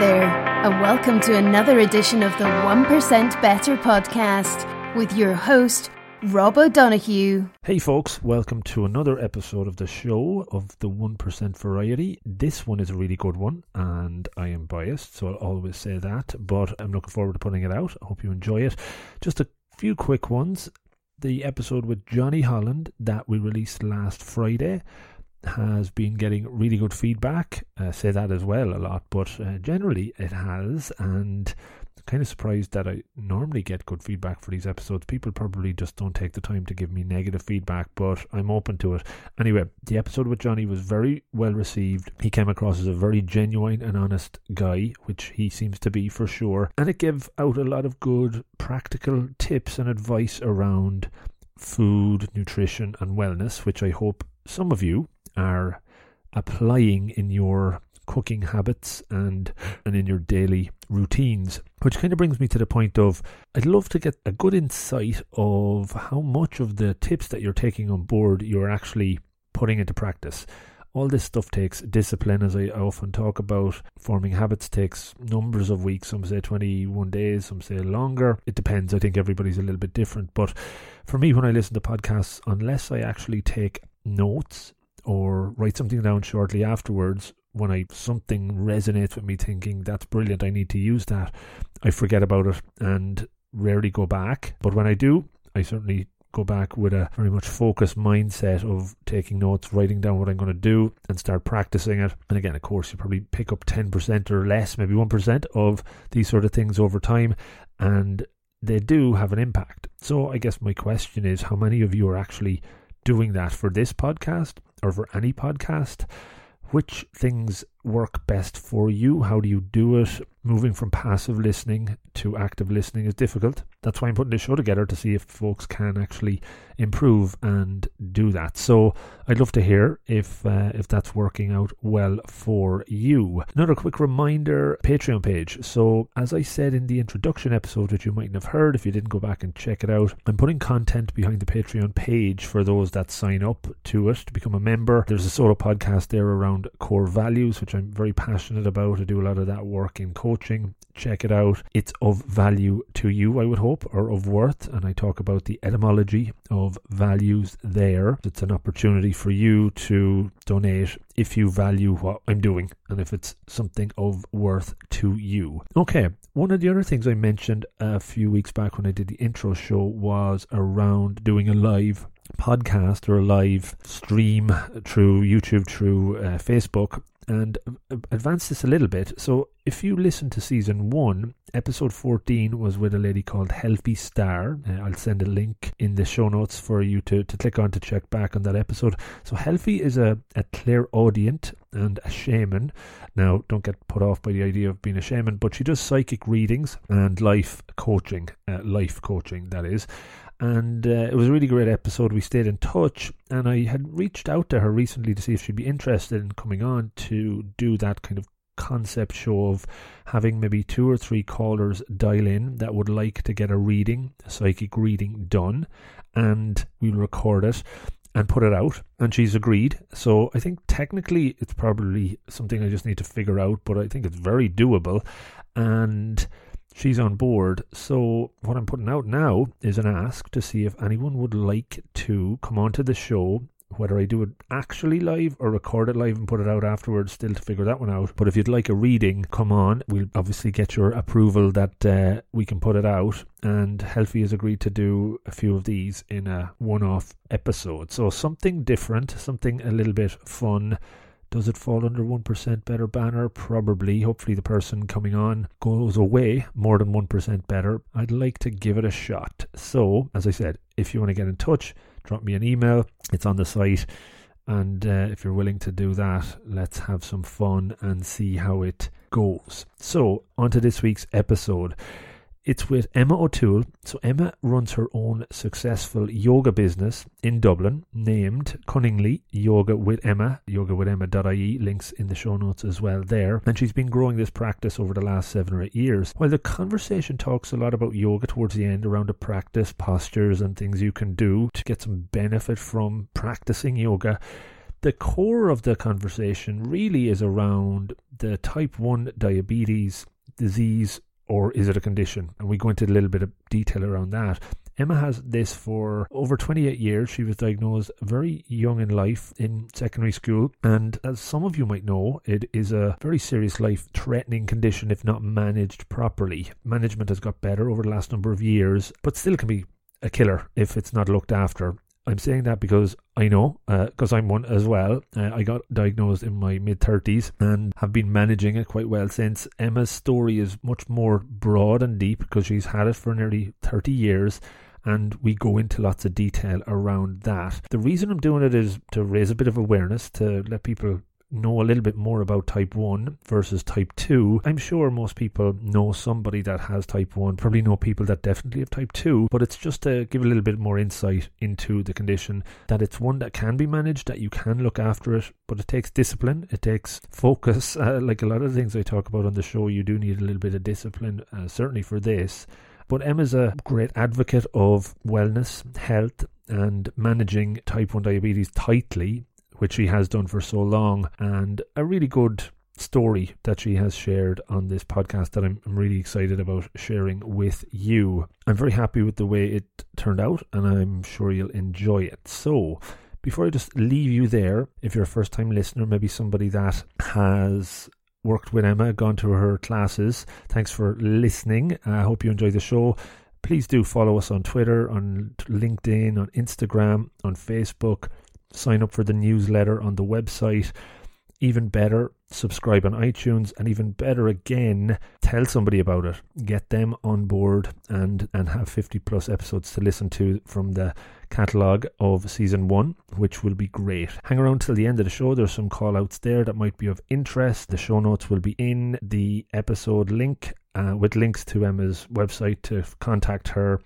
there, and welcome to another edition of the 1% Better podcast with your host, Rob O'Donoghue. Hey folks, welcome to another episode of the show of the 1% variety. This one is a really good one, and I am biased, so I'll always say that, but I'm looking forward to putting it out. I hope you enjoy it. Just a few quick ones. The episode with Johnny Holland that we released last Friday has been getting really good feedback. Uh, say that as well a lot, but uh, generally it has, and kind of surprised that I normally get good feedback for these episodes. People probably just don't take the time to give me negative feedback, but I'm open to it. Anyway, the episode with Johnny was very well received. He came across as a very genuine and honest guy, which he seems to be for sure, and it gave out a lot of good practical tips and advice around food, nutrition, and wellness, which I hope some of you are applying in your cooking habits and and in your daily routines. Which kind of brings me to the point of I'd love to get a good insight of how much of the tips that you're taking on board you're actually putting into practice. All this stuff takes discipline as I often talk about. Forming habits takes numbers of weeks some say 21 days some say longer. It depends. I think everybody's a little bit different. But for me when i listen to podcasts unless i actually take notes or write something down shortly afterwards when I something resonates with me thinking that's brilliant I need to use that. I forget about it and rarely go back. But when I do I certainly go back with a very much focused mindset of taking notes writing down what I'm going to do and start practicing it. And again of course you probably pick up 10% or less maybe 1% of these sort of things over time and they do have an impact. So I guess my question is how many of you are actually doing that for this podcast or for any podcast which things work best for you? How do you do it? Moving from passive listening to active listening is difficult. That's why I'm putting this show together to see if folks can actually improve and do that. So I'd love to hear if uh, if that's working out well for you. Another quick reminder: Patreon page. So as I said in the introduction episode, which you mightn't have heard if you didn't go back and check it out, I'm putting content behind the Patreon page for those that sign up to it to become a member. There's a solo podcast there around core values, which I'm very passionate about. I do a lot of that work in coaching. Check it out. It's of value to you, I would hope, or of worth. And I talk about the etymology of values there. It's an opportunity for you to donate if you value what I'm doing and if it's something of worth to you. Okay, one of the other things I mentioned a few weeks back when I did the intro show was around doing a live podcast or a live stream through YouTube, through uh, Facebook, and advance this a little bit. So, if you listen to season one, episode 14 was with a lady called Healthy Star. Uh, I'll send a link in the show notes for you to, to click on to check back on that episode. So, Healthy is a, a clairaudient and a shaman. Now, don't get put off by the idea of being a shaman, but she does psychic readings and life coaching, uh, life coaching, that is and uh, it was a really great episode. We stayed in touch, and I had reached out to her recently to see if she'd be interested in coming on to do that kind of concept show of having maybe two or three callers dial in that would like to get a reading, a psychic reading done, and we'll record it and put it out. And she's agreed. So I think technically it's probably something I just need to figure out, but I think it's very doable. And she's on board. So what I'm putting out now is an ask to see if anyone would like to come onto the show. Whether I do it actually live or record it live and put it out afterwards, still to figure that one out. But if you'd like a reading, come on. We'll obviously get your approval that uh, we can put it out. And Healthy has agreed to do a few of these in a one off episode. So something different, something a little bit fun does it fall under 1% better banner? Probably. Hopefully, the person coming on goes away more than 1% better. I'd like to give it a shot. So, as I said, if you want to get in touch, drop me an email. It's on the site. And uh, if you're willing to do that, let's have some fun and see how it goes. So, on to this week's episode. It's with Emma O'Toole. So, Emma runs her own successful yoga business in Dublin named cunningly Yoga with Emma, yogawithemma.ie, links in the show notes as well there. And she's been growing this practice over the last seven or eight years. While the conversation talks a lot about yoga towards the end around the practice, postures, and things you can do to get some benefit from practicing yoga, the core of the conversation really is around the type 1 diabetes disease or is it a condition? And we go into a little bit of detail around that. Emma has this for over 28 years. She was diagnosed very young in life in secondary school. And as some of you might know, it is a very serious life threatening condition if not managed properly. Management has got better over the last number of years, but still can be a killer if it's not looked after. I'm saying that because I know, because uh, I'm one as well. Uh, I got diagnosed in my mid 30s and have been managing it quite well since. Emma's story is much more broad and deep because she's had it for nearly 30 years and we go into lots of detail around that. The reason I'm doing it is to raise a bit of awareness, to let people know a little bit more about type 1 versus type 2. I'm sure most people know somebody that has type 1, probably know people that definitely have type 2, but it's just to give a little bit more insight into the condition that it's one that can be managed, that you can look after it, but it takes discipline, it takes focus. Uh, like a lot of things I talk about on the show, you do need a little bit of discipline, uh, certainly for this. But Emma's a great advocate of wellness, health, and managing type 1 diabetes tightly which she has done for so long, and a really good story that she has shared on this podcast that I'm, I'm, really excited about sharing with you. I'm very happy with the way it turned out, and I'm sure you'll enjoy it. So, before I just leave you there, if you're a first time listener, maybe somebody that has worked with Emma, gone to her classes, thanks for listening. I hope you enjoy the show. Please do follow us on Twitter, on LinkedIn, on Instagram, on Facebook sign up for the newsletter on the website. Even better, subscribe on iTunes, and even better again, tell somebody about it. Get them on board and and have 50 plus episodes to listen to from the catalogue of season one, which will be great. Hang around till the end of the show. There's some call outs there that might be of interest. The show notes will be in the episode link uh, with links to Emma's website to contact her.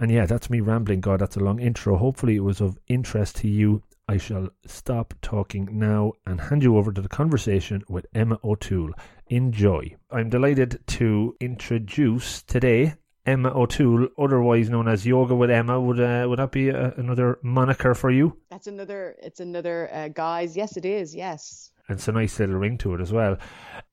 And yeah, that's me rambling. God, that's a long intro. Hopefully, it was of interest to you I shall stop talking now and hand you over to the conversation with Emma O'Toole. Enjoy. I'm delighted to introduce today Emma O'Toole, otherwise known as Yoga with Emma. Would uh, would that be a, another moniker for you? That's another. It's another uh, guise. Yes, it is. Yes. And it's a nice little ring to it as well.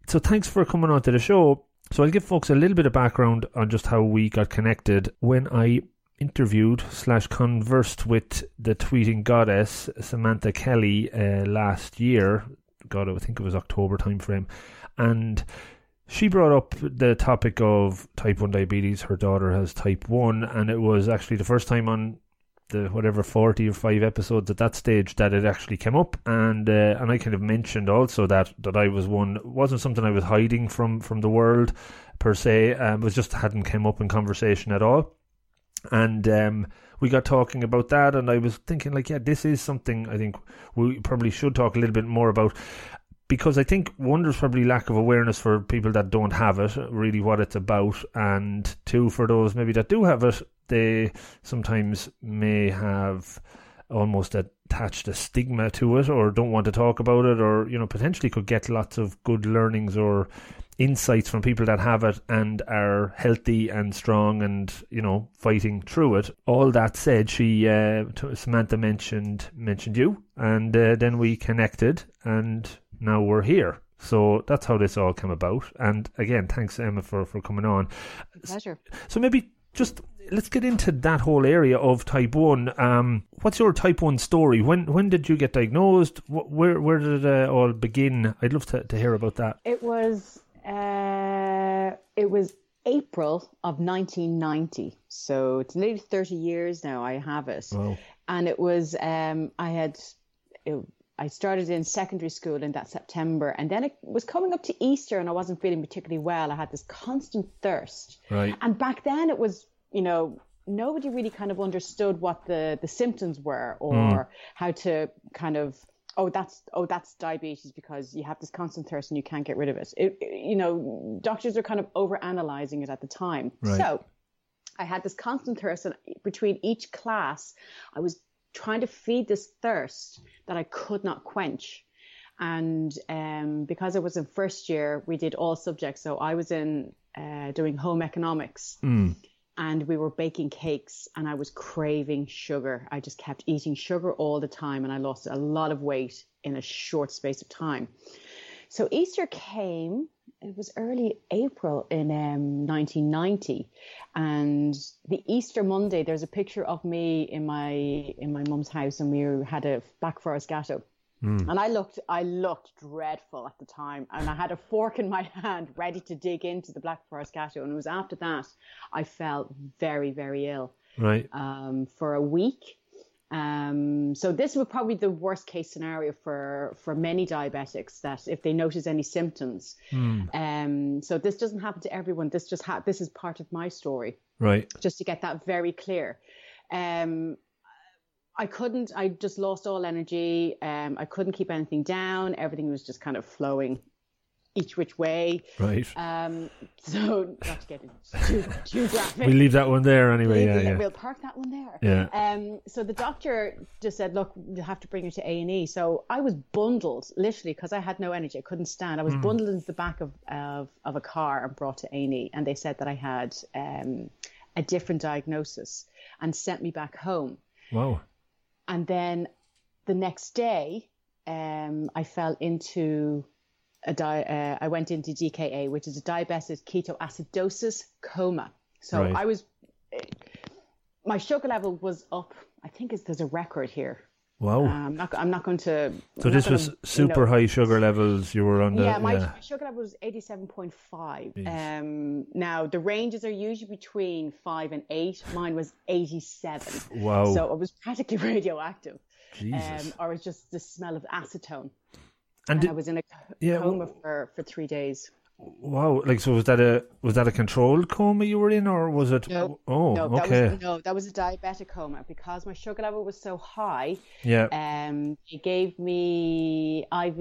So thanks for coming on to the show. So I'll give folks a little bit of background on just how we got connected. When I interviewed slash conversed with the tweeting goddess Samantha Kelly uh, last year. God, I think it was October timeframe, and she brought up the topic of type one diabetes. Her daughter has type one, and it was actually the first time on the whatever forty or five episodes at that stage that it actually came up, and uh, and I kind of mentioned also that that I was one wasn't something I was hiding from from the world per se. Um, it was just hadn't come up in conversation at all and um, we got talking about that and i was thinking like yeah this is something i think we probably should talk a little bit more about because i think one there's probably lack of awareness for people that don't have it really what it's about and two for those maybe that do have it they sometimes may have almost attached a stigma to it or don't want to talk about it or you know potentially could get lots of good learnings or insights from people that have it and are healthy and strong and you know fighting through it. All that said, she uh, Samantha mentioned mentioned you, and uh, then we connected, and now we're here. So that's how this all came about. And again, thanks Emma for for coming on. Pleasure. So maybe just let's get into that whole area of type one. Um, what's your type one story? When when did you get diagnosed? Where where did it uh, all begin? I'd love to, to hear about that. It was uh, it was April of 1990. So it's nearly 30 years now I have it. Wow. And it was, um, I had, it, I started in secondary school in that September, and then it was coming up to Easter, and I wasn't feeling particularly well. I had this constant thirst. Right. And back then it was, you know, nobody really kind of understood what the, the symptoms were or mm. how to kind of oh that's oh that's diabetes because you have this constant thirst and you can't get rid of it. it, it you know doctors are kind of over analyzing it at the time right. so i had this constant thirst and between each class i was trying to feed this thirst that i could not quench and um, because I was in first year, we did all subjects. So I was in uh, doing home economics. Mm and we were baking cakes and I was craving sugar. I just kept eating sugar all the time and I lost a lot of weight in a short space of time. So Easter came. It was early April in um, 1990, and the Easter Monday. There's a picture of me in my in my mum's house, and we had a Black Forest gateau. Mm. And I looked, I looked dreadful at the time, and I had a fork in my hand, ready to dig into the Black Forest gateau. And it was after that I felt very, very ill. Right. Um, for a week, um, so this would probably be the worst case scenario for for many diabetics that if they notice any symptoms. Mm. Um, so this doesn't happen to everyone. This just ha- this is part of my story. Right. Just to get that very clear. Um, I couldn't. I just lost all energy. Um, I couldn't keep anything down. Everything was just kind of flowing each which way. Right. Um, so not to get too, too graphic. We leave that one there anyway. Yeah, yeah. We'll park that one there. Yeah. Um, so the doctor just said, look, you have to bring her to A and E. So I was bundled literally because I had no energy. I couldn't stand. I was mm. bundled into the back of, of, of a car and brought to A and E. And they said that I had um, a different diagnosis and sent me back home. Wow. And then the next day, um, I fell into a di- uh, I went into DKA, which is a diabetic ketoacidosis coma. So right. I was, my sugar level was up. I think there's a record here. Wow. Um, I'm, not, I'm not going to. So this was to, super you know, high sugar levels. You were on the. Yeah, my, yeah. sugar level was 87.5. Um, now the ranges are usually between five and eight. Mine was 87. Wow. So it was practically radioactive. Jesus. Um, or it was just the smell of acetone. And, and did, I was in a yeah, coma for, for three days. Wow! Like, so was that a was that a controlled coma you were in, or was it? No, oh, no, that okay. Was, no, that was a diabetic coma because my sugar level was so high. Yeah. Um, they gave me IV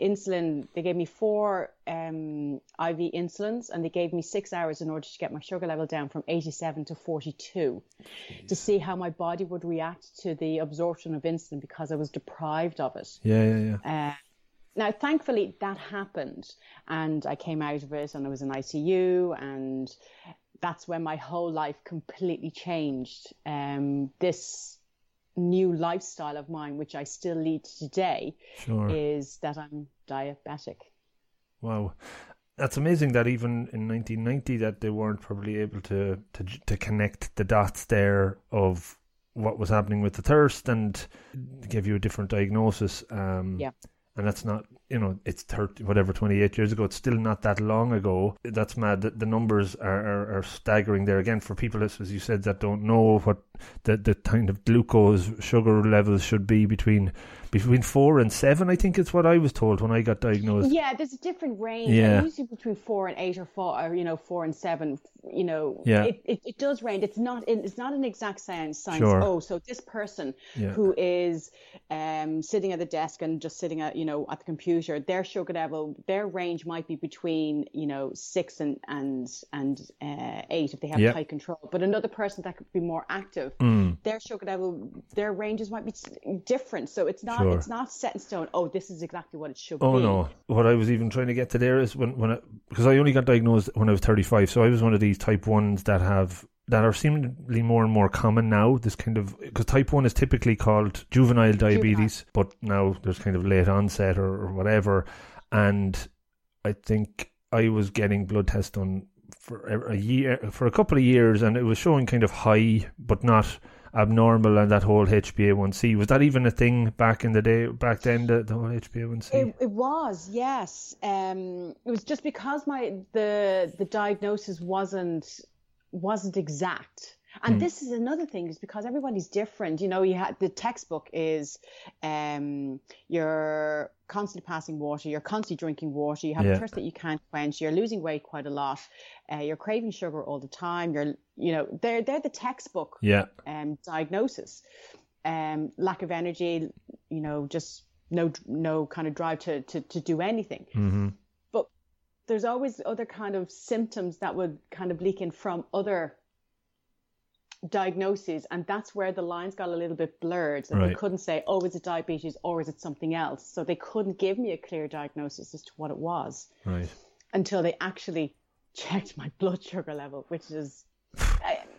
insulin. They gave me four um IV insulins, and they gave me six hours in order to get my sugar level down from 87 to 42, Jeez. to see how my body would react to the absorption of insulin because I was deprived of it. Yeah, yeah, yeah. Uh, now, thankfully, that happened, and I came out of it, and I was in ICU, and that's when my whole life completely changed. Um, this new lifestyle of mine, which I still lead today, sure. is that I'm diabetic. Wow, that's amazing that even in 1990 that they weren't probably able to to to connect the dots there of what was happening with the thirst and give you a different diagnosis. Um, yeah and that's not you know it's 30 whatever 28 years ago. It's still not that long ago. That's mad. The, the numbers are, are, are, staggering there. Again for people as you said that don't know what the, the kind of glucose sugar levels should be between between four and seven, I think it's what I was told when I got diagnosed. Yeah, there's a different range. Yeah. Usually between four and eight or four, or, you know, four and seven. You know, yeah. it, it, it does range. It's not it's not an exact science. science. Sure. Oh, so this person yeah. who is um, sitting at the desk and just sitting at you know at the computer, their sugar level, their range might be between you know six and and and uh, eight if they have yeah. tight control. But another person that could be more active, mm. their sugar level, their ranges might be different. So it's not sure. it's not set in stone. Oh, this is exactly what it should oh, be. Oh no! What I was even trying to get to there is when when because I, I only got diagnosed when I was thirty five, so I was one of these type ones that have that are seemingly more and more common now. This kind of because type one is typically called juvenile diabetes, juvenile. but now there's kind of late onset or, or whatever, and I think I was getting blood tests done for a year for a couple of years, and it was showing kind of high, but not abnormal and that whole HbA1c. Was that even a thing back in the day, back then, the, the whole HbA1c? It, it was, yes. Um, it was just because my the the diagnosis wasn't wasn't exact. And mm. this is another thing is because everybody's different. You know, you had the textbook is um, you're constantly passing water, you're constantly drinking water, you have yeah. a thirst that you can't quench, you're losing weight quite a lot, uh, you're craving sugar all the time. You're, you know, they're they're the textbook yeah. um, diagnosis. Um, lack of energy, you know, just no no kind of drive to to, to do anything. Mm-hmm. But there's always other kind of symptoms that would kind of leak in from other diagnoses and that's where the lines got a little bit blurred so right. they couldn't say oh is it diabetes or is it something else so they couldn't give me a clear diagnosis as to what it was right until they actually checked my blood sugar level which is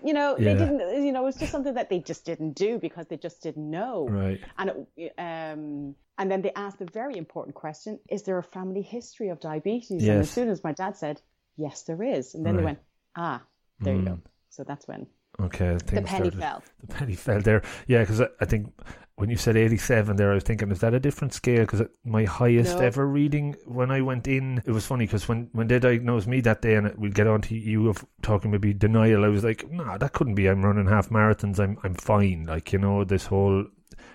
you know, Yeah. they didn't. You know, it was just something that they just didn't do because they just didn't know. Right. And it, um, and then they asked a very important question: Is there a family history of diabetes? And as soon as my dad said, "Yes, there is," and then Right. they went, "Ah, there you go." So that's when Okay. the penny started- fell. The penny fell there. Yeah, because I, I think when you said 87 there, I was thinking, is that a different scale? Because my highest No. ever reading when I went in, it was funny because when, when they diagnosed me that day, and we'll get on to you of talking maybe denial, I was like, nah, that couldn't be. I'm running half marathons. I'm, I'm fine. Like, you know, this whole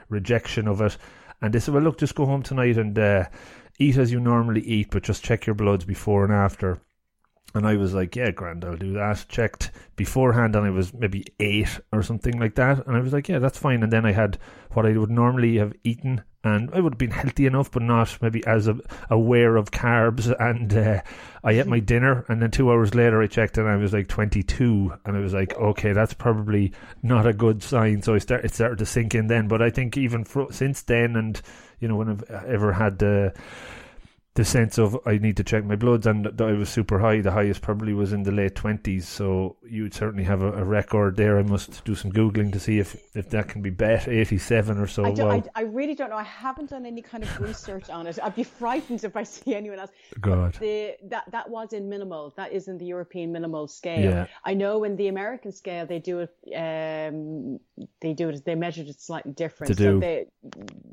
rejection of it. And they said, well, look, just go home tonight and uh, eat as you normally eat, but just check your bloods before and after. And I was like, yeah, grand, I'll do that. Checked beforehand and I was maybe eight or something like that. And I was like, yeah, that's fine. And then I had what I would normally have eaten and I would have been healthy enough, but not maybe as aware of carbs. And uh, I ate my dinner. And then two hours later, I checked and I was like 22. And I was like, okay, that's probably not a good sign. So I start, it started to sink in then. But I think even fro- since then, and, you know, when I've ever had the the sense of I need to check my bloods, and I was super high. The highest probably was in the late twenties. So you would certainly have a, a record there. I must do some googling to see if, if that can be bet eighty seven or so. I, Wow. I, I really don't know. I haven't done any kind of research on it. I'd be frightened if I see anyone else. God. The, that that was in minimal. That is in the European minimal scale. Yeah. I know in the American scale they do it. Um, they do it. They measured it slightly different. To so do. they,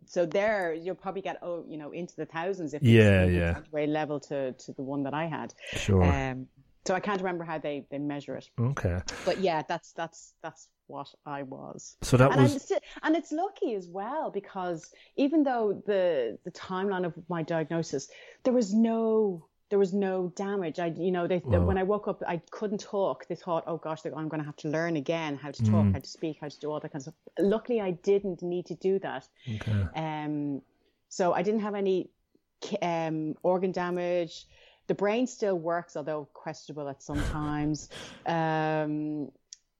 so there you'll probably get oh you know into the thousands if Yeah, yeah. way level to to the one that I had. Sure. Um, so I can't remember how they they measure it. okay. But yeah, that's that's that's what I was. So that and was I'm and it's lucky as well because even though the the timeline of my diagnosis, there was no there was no damage. I you know they, the- Wow. when I woke up, I couldn't talk. They thought, oh gosh, they- I'm going to have to learn again how to talk, Mm. how to speak, how to do all that kind of stuff. Luckily, I didn't need to do that. okay. Um, so I didn't have any um, organ damage. The brain still works, although questionable at some times. Um,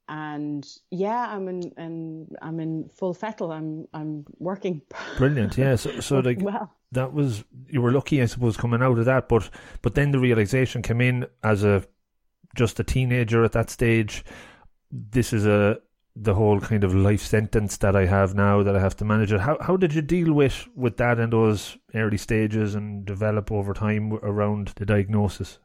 and yeah, I'm in, in I'm in full fettle. I'm I'm working Brilliant. Yeah. So so like well. that was you were lucky, I suppose, coming out of that. But but then the realization came in as a just a teenager at that stage. This is a the whole kind of life sentence that I have now that I have to manage it. How how did you deal with with that in those early stages and develop over time around the diagnosis?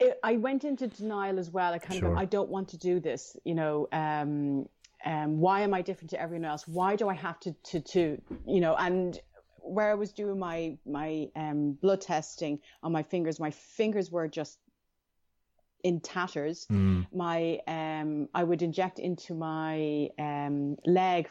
it, I went into denial as well. I kind Sure. of, I don't want to do this. You know, um, um, why am I different to everyone else? Why do I have to, to, to, you know, and where I was doing my, my, um, blood testing on my fingers, my fingers were just in tatters. My, um, I would inject into my, um, leg,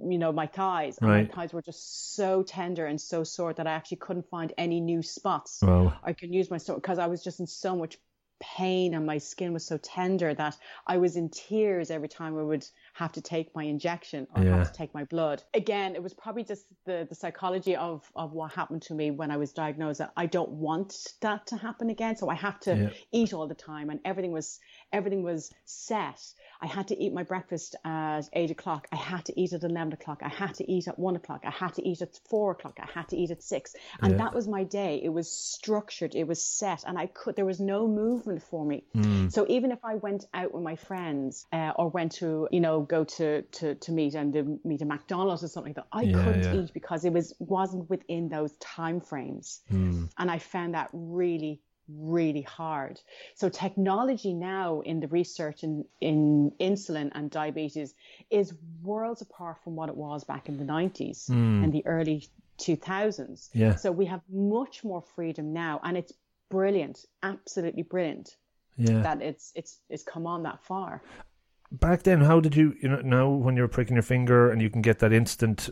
you know, my thighs, and Right. my thighs were just so tender and so sore that I actually couldn't find any new spots. Wow. I could use my stomach because I was just in so much pain and my skin was so tender that I was in tears every time I would have to take my injection or Yeah. have to take my blood. Again, it was probably just the, the psychology of, of what happened to me when I was diagnosed that I don't want that to happen again. So I have to Yeah. eat all the time and everything was everything was set. I had to eat my breakfast at eight o'clock. I had to eat at eleven o'clock. I had to eat at one o'clock. I had to eat at four o'clock. I had to eat at six. And Yeah. that was my day. It was structured. It was set, and I could. There was no movement for me. Hmm. So even if I went out with my friends uh, or went to, you know, go to to to meet and to meet a McDonald's or something that, I Yeah, couldn't yeah. eat because it was wasn't within those time frames, Hmm. and I found that really really hard. So technology now in the research in, in insulin and diabetes is worlds apart from what it was back in the 90s and the early 2000s. Yeah. So we have much more freedom now and it's brilliant, absolutely brilliant Yeah. that it's it's it's come on that far. Back then, how did you you know now when you're pricking your finger and you can get that instant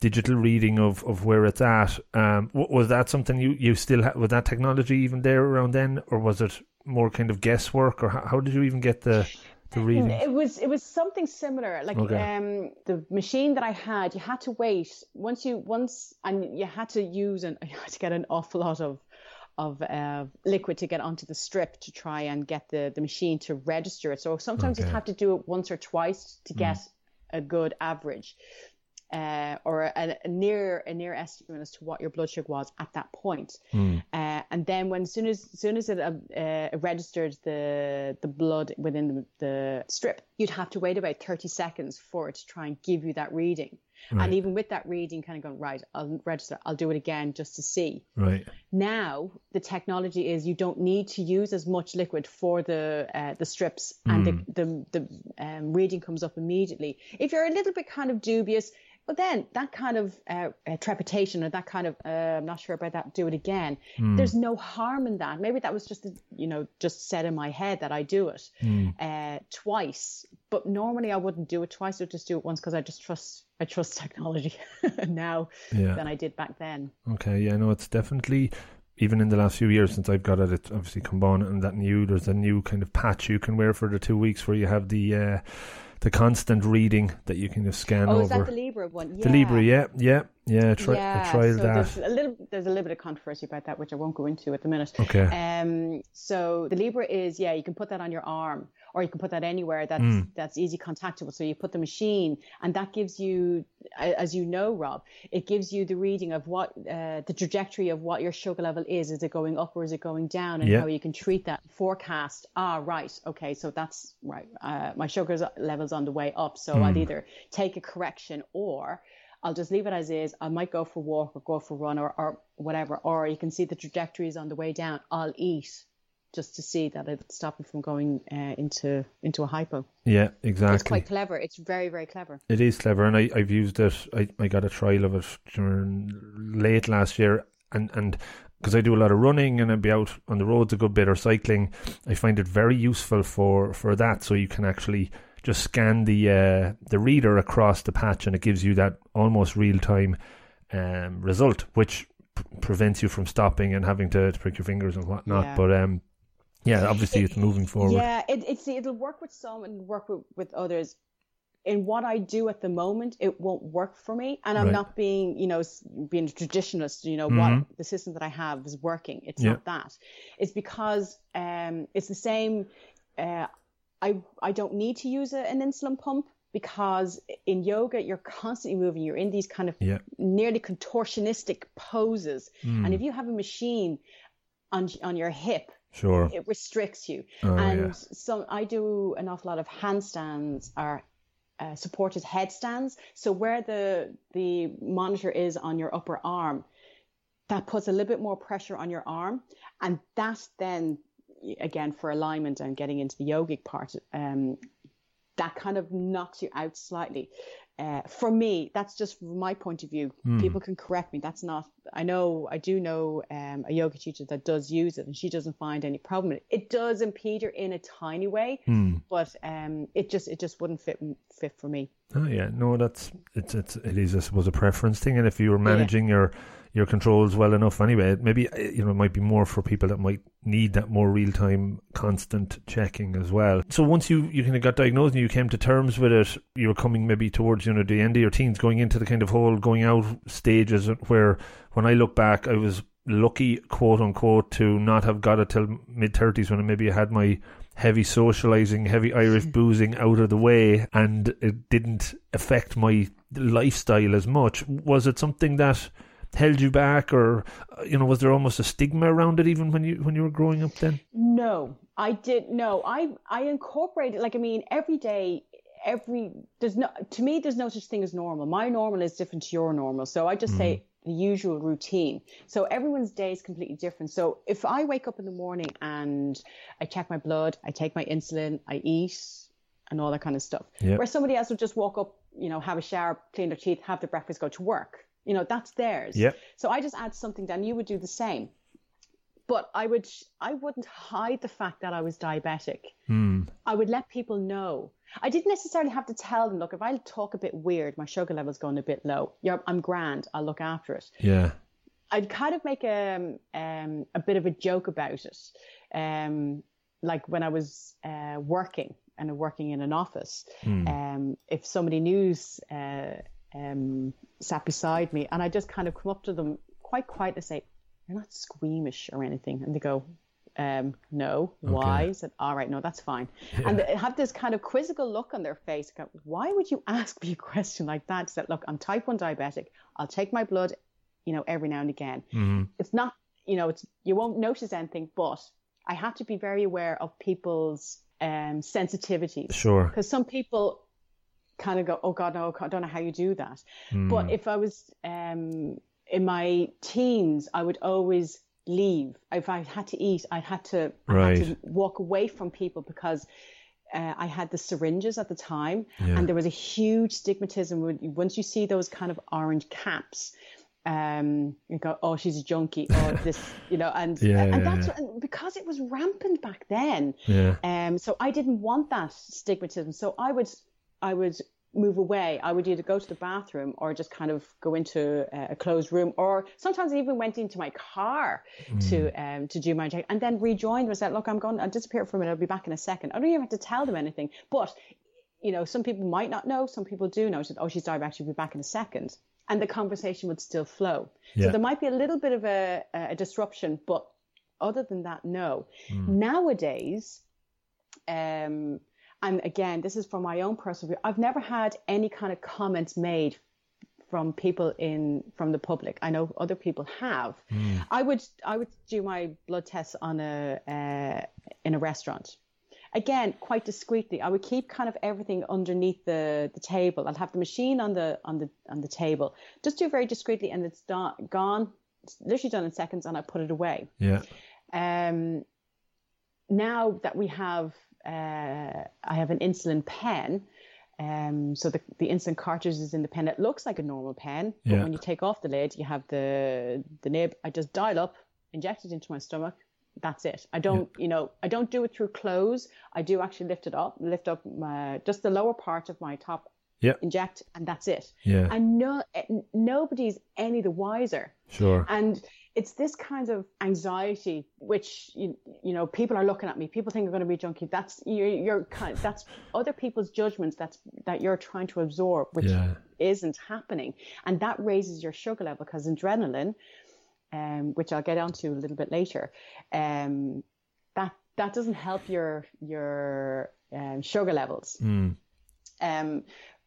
digital reading of, of where it's at. Um, was that something you you still had? Was that technology even there around then, or was it more kind of guesswork, or how, how did you even get the the reading? It was it was something similar. Like Okay. um the machine that I had, you had to wait once you once and you had to use and you had to get an awful lot of of uh, liquid to get onto the strip to try and get the, the machine to register it. So sometimes Okay. you'd have to do it once or twice to get a good average. Uh, or a, a near a near estimate as to what your blood sugar was at that point. Uh, and then when soon as soon as it uh, uh, registered the the blood within the, the strip, you'd have to wait about 30 seconds for it to try and give you that reading. Right. And even with that reading, kind of going, right, I'll register, I'll do it again just to see. Right. Now, the technology is you don't need to use as much liquid for the uh, the strips, and the, the, the um, reading comes up immediately. If you're a little bit kind of dubious, but then that kind of uh, uh, trepidation or that kind of uh, I'm not sure about that, do it again. There's no harm in that. Maybe that was just you know just said in my head that I do it uh, twice, but normally I wouldn't do it twice. I'd just do it once because I just trust I trust technology now Yeah. than I did back then. Okay, yeah, no, it's definitely even in the last few years since I've got it, it's obviously come on and that new there's a new kind of patch you can wear for the two weeks where you have the uh, the constant reading that you can just scan Oh, over. is that the Libre one? Yeah. The Libre, yeah, yeah, yeah. Try, yeah, I tried so that. There's a little there's a little bit of controversy about that, which I won't go into at the minute. Okay. Um. So the Libre is yeah, you can put that on your arm, or you can put that anywhere that's Hmm. that's easy contactable. So you put the machine, and that gives you, as you know, Rob, it gives you the reading of what uh, the trajectory of what your sugar level is. Is it going up or is it going down, and Yeah. how you can treat that forecast. Ah, right, okay, so that's right. Uh, my sugar level's on the way up, so Hmm. I'll either take a correction or I'll just leave it as is. I might go for a walk or go for a run or, or whatever. Or you can see the trajectories on the way down. I'll eat just to see that it stop it from going uh, into into a hypo. yeah, exactly. It's quite clever. It's very very clever. It is clever, and I, I've used it. I, I got a trial of it during late last year, and and because I do a lot of running and I'd be out on the roads a good bit or cycling, I find it very useful for for that. So you can actually just scan the uh, the reader across the patch, and it gives you that almost real time um, result, which prevents you from stopping and having to, to prick your fingers and whatnot. Yeah. But um, yeah, obviously it's moving forward. Yeah, it, it's it'll work with some and work with, with others. In what I do at the moment, it won't work for me, and I'm Right. not being, you know, being a traditionalist. You know, Mhm. what the system that I have is working. It's Yeah. not that. It's because um, it's the same. Uh, I I don't need to use a, an insulin pump because in yoga you're constantly moving. You're in these kind of Yeah. nearly contortionistic poses, Mm, and if you have a machine on on your hip, sure. it restricts you. Oh, and yeah. so I do an awful lot of handstands or uh, supported headstands. So where the the monitor is on your upper arm, that puts a little bit more pressure on your arm, and that then again for alignment and getting into the yogic part, um, that kind of knocks you out slightly. Uh, for me, that's just from my point of view. Hmm. People can correct me. That's not. I know. I do know um, a yoga teacher that does use it, and she doesn't find any problem. with it. It does impede her in a tiny way, Hmm. but um, it just it just wouldn't fit fit for me. Oh yeah, no, that's it's it's it is I suppose a preference thing, and if you were managing your your controls well enough, anyway, maybe uh, you know it might be more for people that might need that more real time, constant checking as well. So once you you kind of got diagnosed and you came to terms with it, you were coming maybe towards you know the end of your teens, going into the kind of whole going out stages where when I look back, I was lucky, quote unquote, to not have got it till mid thirties when I maybe had my heavy socializing, heavy Irish boozing out of the way, and it didn't affect my lifestyle as much. Was it something that held you back, or uh, you know, was there almost a stigma around it even when you when you were growing up? Then, No, I did no. I I incorporated like I mean every day every there's no to me there's no such thing as normal. My normal is different to your normal. So I just say the usual routine. So everyone's day is completely different. So if I wake up in the morning and I check my blood, I take my insulin, I eat and all that kind of stuff. Yeah. Where somebody else would just walk up, you know, have a shower, clean their teeth, have their breakfast, go to work. You know, that's theirs. Yeah. So I just add something down. You would do the same but I would I wouldn't hide the fact that I was diabetic. hmm, I would let people know. I didn't necessarily have to tell them, look, if I talk a bit weird, my sugar level's going a bit low. Yeah, I'm grand. I'll look after it. yeah, I'd kind of make a um, a bit of a joke about it, um, like when I was uh, working and working in an office. Hmm. Um, if somebody knew uh, um, sat beside me, and I just kind of come up to them quite quietly and say, "You're not squeamish or anything," and they go. Um, no, why? I said, all right, no, that's fine. And they have this kind of quizzical look on their face. Go, why would you ask me a question like that? Said, look, I'm type 1 diabetic. I'll take my blood, you know, every now and again. hmm It's not you know, it's you won't notice anything, but I have to be very aware of people's um, sensitivities. Sure. Because some people kind of go, oh God, no, I don't know how you do that. Hmm. But if I was um, in my teens, I would always leave. If I had to eat, I had to, I had to walk away from people because uh, I had the syringes at the time, Yeah. and there was a huge stigmatism. Once you see those kind of orange caps, um, you go, "Oh, she's a junkie," or this, you know, and Yeah, and that's yeah. what- because it was rampant back then. Yeah. Um, so I didn't want that stigmatism. So I would, I would move away. I would either go to the bathroom or just kind of go into a, a closed room, or sometimes I even went into my car to um, to do my check, and then rejoined. Was that look, I'm going, I'll disappear for a minute. I'll be back in a second. I don't even have to tell them anything, but. You know, some people might not know, some people do know. So, oh, she's diabetic, she'll be back in a second. And the conversation would still flow. Yeah. So there might be a little bit of a, a disruption, but other than that, no. Nowadays, um, and again, this is from my own personal view. I've never had any kind of comments made from people in from the public. I know other people have. I would I would do my blood tests on a uh, in a restaurant. Again, quite discreetly. I would keep kind of everything underneath the, the table. I'd have the machine on the on the on the table. Just do it very discreetly, and it's done, gone. It's literally done in seconds, and I put it away. Yeah. Um, now that we have, uh, I have an insulin pen. Um, so the, the insulin cartridge is in the pen. It looks like a normal pen, but Yeah. when you take off the lid, you have the the nib. I just dial up, inject it into my stomach. That's it. I don't, you know, I don't do it through clothes. I do actually lift it up, lift up my just the lower part of my top, Yeah. inject, and that's it. Yeah. And no, eh, nobody's any the wiser. Sure. And it's this kind of anxiety, which you, you know, people are looking at me. People think I'm going to be junkie. That's you're, you're kind. That's other people's judgments. That's that you're trying to absorb, which Yeah. isn't happening, and that raises your sugar level because adrenaline, um, which I'll get onto a little bit later, um, that that doesn't help your your um, sugar levels. Mm. Um,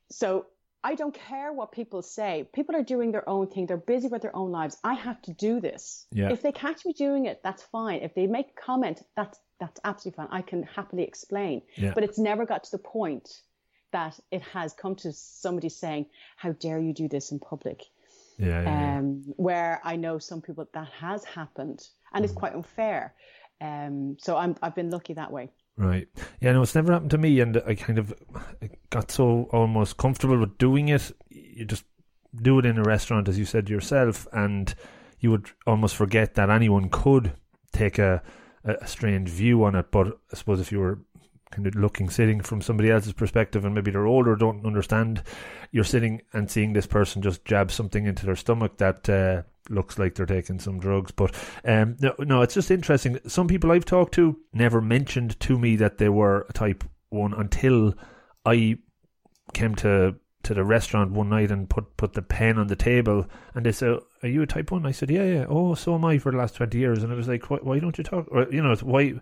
so I don't care what people say. People are doing their own thing. They're busy with their own lives. I have to do this. Yeah. If they catch me doing it, that's fine. If they make a comment, that's that's absolutely fine. I can happily explain. Yeah. But it's never got to the point that it has come to somebody saying, "How dare you do this in public?" Yeah. yeah, yeah. um, where I know some people that has happened, and Mm. it's quite unfair. Um, so I'm I've been lucky that way. Right. Yeah, no, it's never happened to me, and I kind of got so almost comfortable with doing it. You just do it in a restaurant, as you said yourself, and you would almost forget that anyone could take a, a strange view on it. But I suppose if you were kind of looking, sitting from somebody else's perspective, and maybe they're older, don't understand, you're sitting and seeing this person just jab something into their stomach that. Uh, looks like they're taking some drugs but um no, no it's just interesting. Some people i've talked to never mentioned to me that they were a type 1 until i came to to the restaurant one night and put put the pen on the table and they said are you a type 1 i said yeah yeah oh so am i for the last 20 years and i was like why, why don't you talk or you know it's why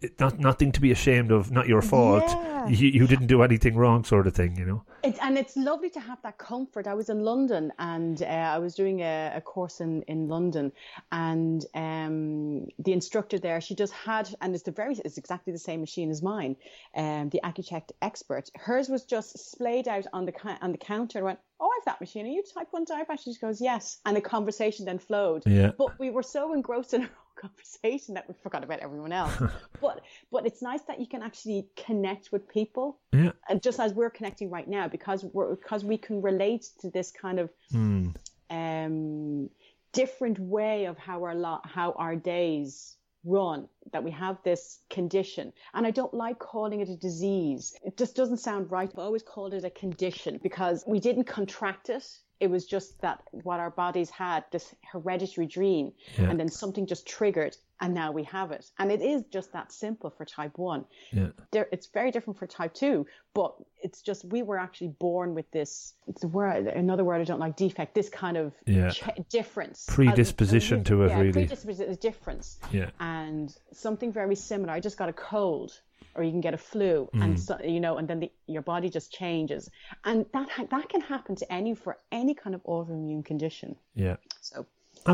it, not nothing to be ashamed of not your fault Yeah. you, you didn't do anything wrong sort of thing you know It, and it's lovely to have that comfort. I was in London and uh, I was doing a, a course in, in London, and um, the instructor there, she just had, and it's the very, it's exactly the same machine as mine, um, the Accu-Chek Expert. Hers was just splayed out on the on the counter. And went, oh, I've that machine. Are you type one diabetic? She goes, yes. And the conversation then flowed. Yeah. But we were so engrossed in our own conversation that we forgot about everyone else. but but it's nice that you can actually connect with people yeah and just as we're connecting right now because we're because we can relate to this kind of Hmm. um different way of how our lot how our days run that we have this condition. And i don't like calling it a disease. It just doesn't sound right. I always called it a condition because we didn't contract it. It was just that what our bodies had this hereditary gene Yeah. and then something just triggered and now we have it. And it is just that simple for type 1 yeah. There, it's very different for type 2 but it's just we were actually born with this it's a word another word i don't like defect this kind of Yeah. ch- difference. Predisposition Uh, to it, yeah, really. predisposition is difference. Yeah. And something very similar i just got a cold or you can get a flu Mm. and so, you know and then the, your body just changes. And that ha- that can happen to any for any kind of autoimmune condition. Yeah. So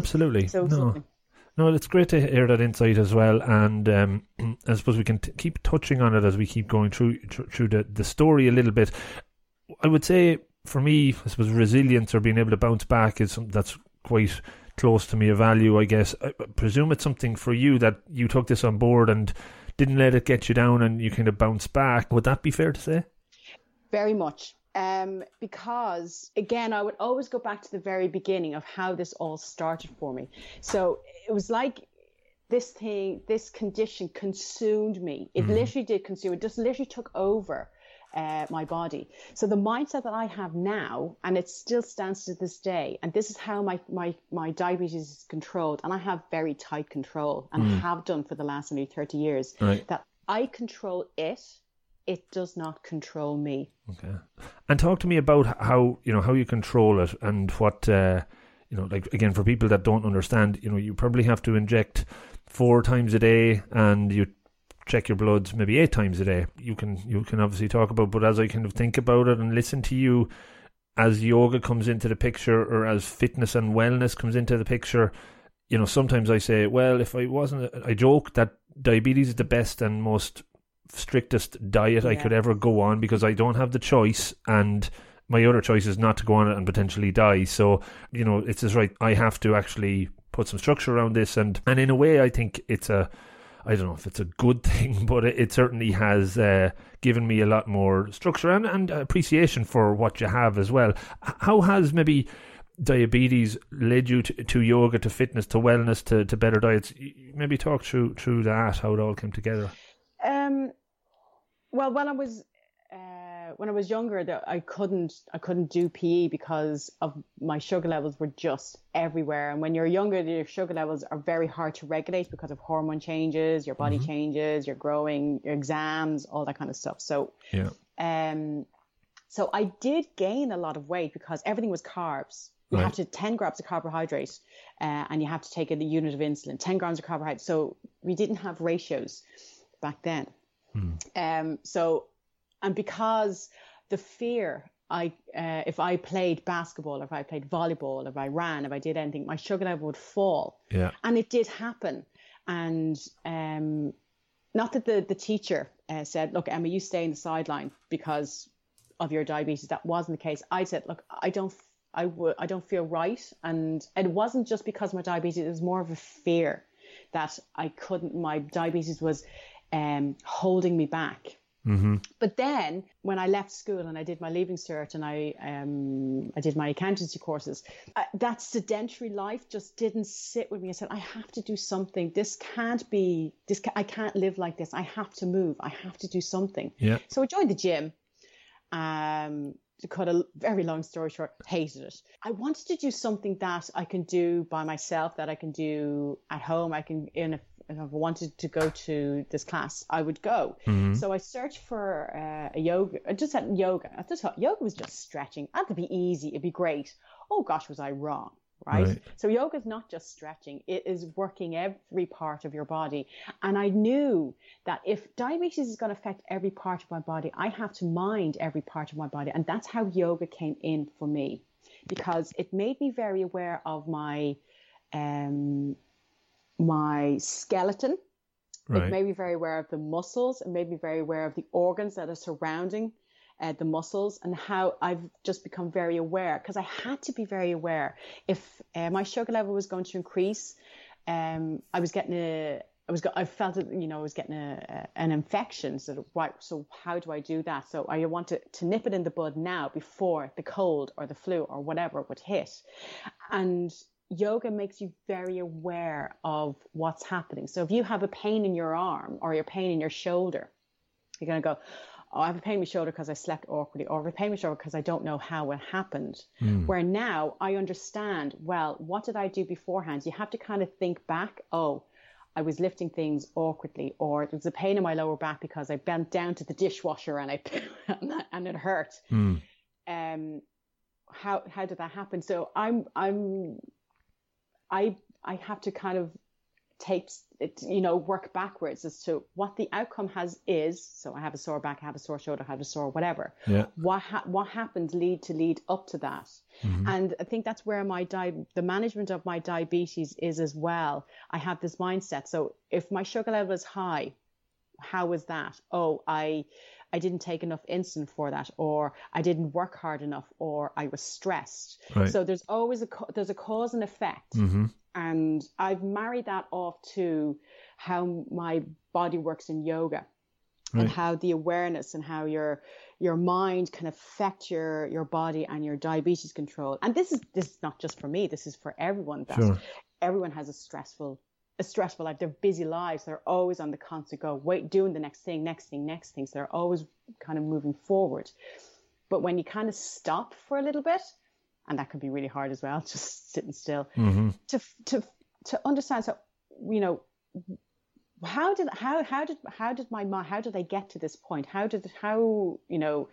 absolutely. So no. something- No, it's great to hear that insight as well, and um, I suppose we can t- keep touching on it as we keep going through through the, the story a little bit. I would say for me, I suppose resilience or being able to bounce back is something that's quite close to me a value. I guess I presume it's something for you that you took this on board and didn't let it get you down, and you kind of bounce back. Would that be fair to say? Very much. Um, because again, I would always go back to the very beginning of how this all started for me. So it was like this thing, this condition consumed me. It mm. literally did consume. It just literally took over uh, my body. So the mindset that I have now, and it still stands to this day, and this is how my my my diabetes is controlled, and I have very tight control, and mm. have done for the last nearly thirty years. Right. That I control it. It does not control me. Okay. And talk to me about how you know how you control it and what. Uh, you know, like again, for people that don't understand, you know, you probably have to inject four times a day and you check your bloods maybe eight times a day. You can you can obviously talk about, but as I kind of think about it and listen to you, as yoga comes into the picture or as fitness and wellness comes into the picture, you know, sometimes I say, well, if I wasn't, I joke that diabetes is the best and most strictest diet yeah. I could ever go on because I don't have the choice and my other choice is not to go on it and potentially die. So, you know, it's just right. I have to actually put some structure around this and, and in a way I think it's a I don't know if it's a good thing, but it, it certainly has uh, given me a lot more structure and, and appreciation for what you have as well. How has maybe diabetes led you to, to yoga, to fitness, to wellness, to, to better diets? Maybe talk through through that, how it all came together. Um, well, when I was when I was younger that I couldn't I couldn't do PE because of my sugar levels were just everywhere. And when you're younger, your sugar levels are very hard to regulate because of hormone changes, your body mm-hmm. changes, you're growing, your exams, all that kind of stuff. So yeah. Um, so I did gain a lot of weight because everything was carbs. You right. have to 10 grams of carbohydrate uh, and you have to take a unit of insulin, 10 grams of carbohydrate. So we didn't have ratios back then. Hmm. Um, so and because the fear I uh, if I played basketball, if I played volleyball, if I ran, if I did anything, my sugar level would fall. Yeah. And it did happen. And um, not that the the teacher uh, said, "Look, Emma, you stay in the sideline because of your diabetes." That wasn't the case. I said, "Look, I don't." I would I don't feel right and it wasn't just because of my diabetes it was more of a fear that I couldn't my diabetes was um, holding me back Mm-hmm. But then when I left school and I did my leaving cert and I um, I did my accountancy courses, uh, that sedentary life just didn't sit with me. I said I have to do something. This can't be this. Ca- I can't live like this. I have to move. I have to do something. Yeah. So I joined the gym. Um, to cut a very long story short, hated it. I wanted to do something that I can do by myself, that I can do at home. I can in a if I wanted to go to this class, I would go. Mm-hmm. So I searched for uh, a yoga. I just had yoga. I just thought yoga was just stretching. That'd be easy. It'd be great. Oh gosh, was I wrong? Right? right. So yoga is not just stretching; it is working every part of your body. And I knew that if diabetes is going to affect every part of my body, I have to mind every part of my body, and that's how yoga came in for me, because it made me very aware of my um, my skeleton. Right. It made me very aware of the muscles. It made me very aware of the organs that are surrounding uh, the muscles and how I've just become very aware because I had to be very aware. If uh, my sugar level was going to increase, um, I was getting a, I was, I felt that you know, I was getting a, a, an infection. So, right, so how do I do that? So I want to, to nip it in the bud now before the cold or the flu or whatever would hit. And yoga makes you very aware of what's happening. So if you have a pain in your arm or your pain in your shoulder, you're going to go, oh, I have a pain in my shoulder because I slept awkwardly, or I have a pain in my shoulder because I don't know how it happened. Mm. Where now I understand, well, what did I do beforehand? You have to kind of think back, oh, I was lifting things awkwardly, or there was a pain in my lower back because I bent down to the dishwasher and I and it hurt. Mm. Um, how how did that happen? So I'm I'm I I have to kind of tapes it, you know work backwards as to what the outcome has is. So i have a sore back i have a sore shoulder i have a sore whatever. Yeah. What ha- what happened lead to lead up to that. Mm-hmm. and i think that's where my di- the management of my diabetes is as well. I have this mindset. So if my sugar level is high how is that? Oh i I didn't take enough insulin for that, or I didn't work hard enough, or I was stressed. Right. So there's always a there's a cause and effect, mm-hmm. and I've married that off to how my body works in yoga. Right. And how the awareness and how your your mind can affect your your body and your diabetes control. And this is this is not just for me. This is for everyone. That sure. everyone has a stressful stressful life. They're busy lives. They're always on the constant go, wait, doing the next thing, next thing, next thing. So they're always kind of moving forward. But when you kind of stop for a little bit, and that can be really hard as well, just sitting still, mm-hmm. to to to understand. So you know, how did how how did how did my how did I get to this point? How did how you know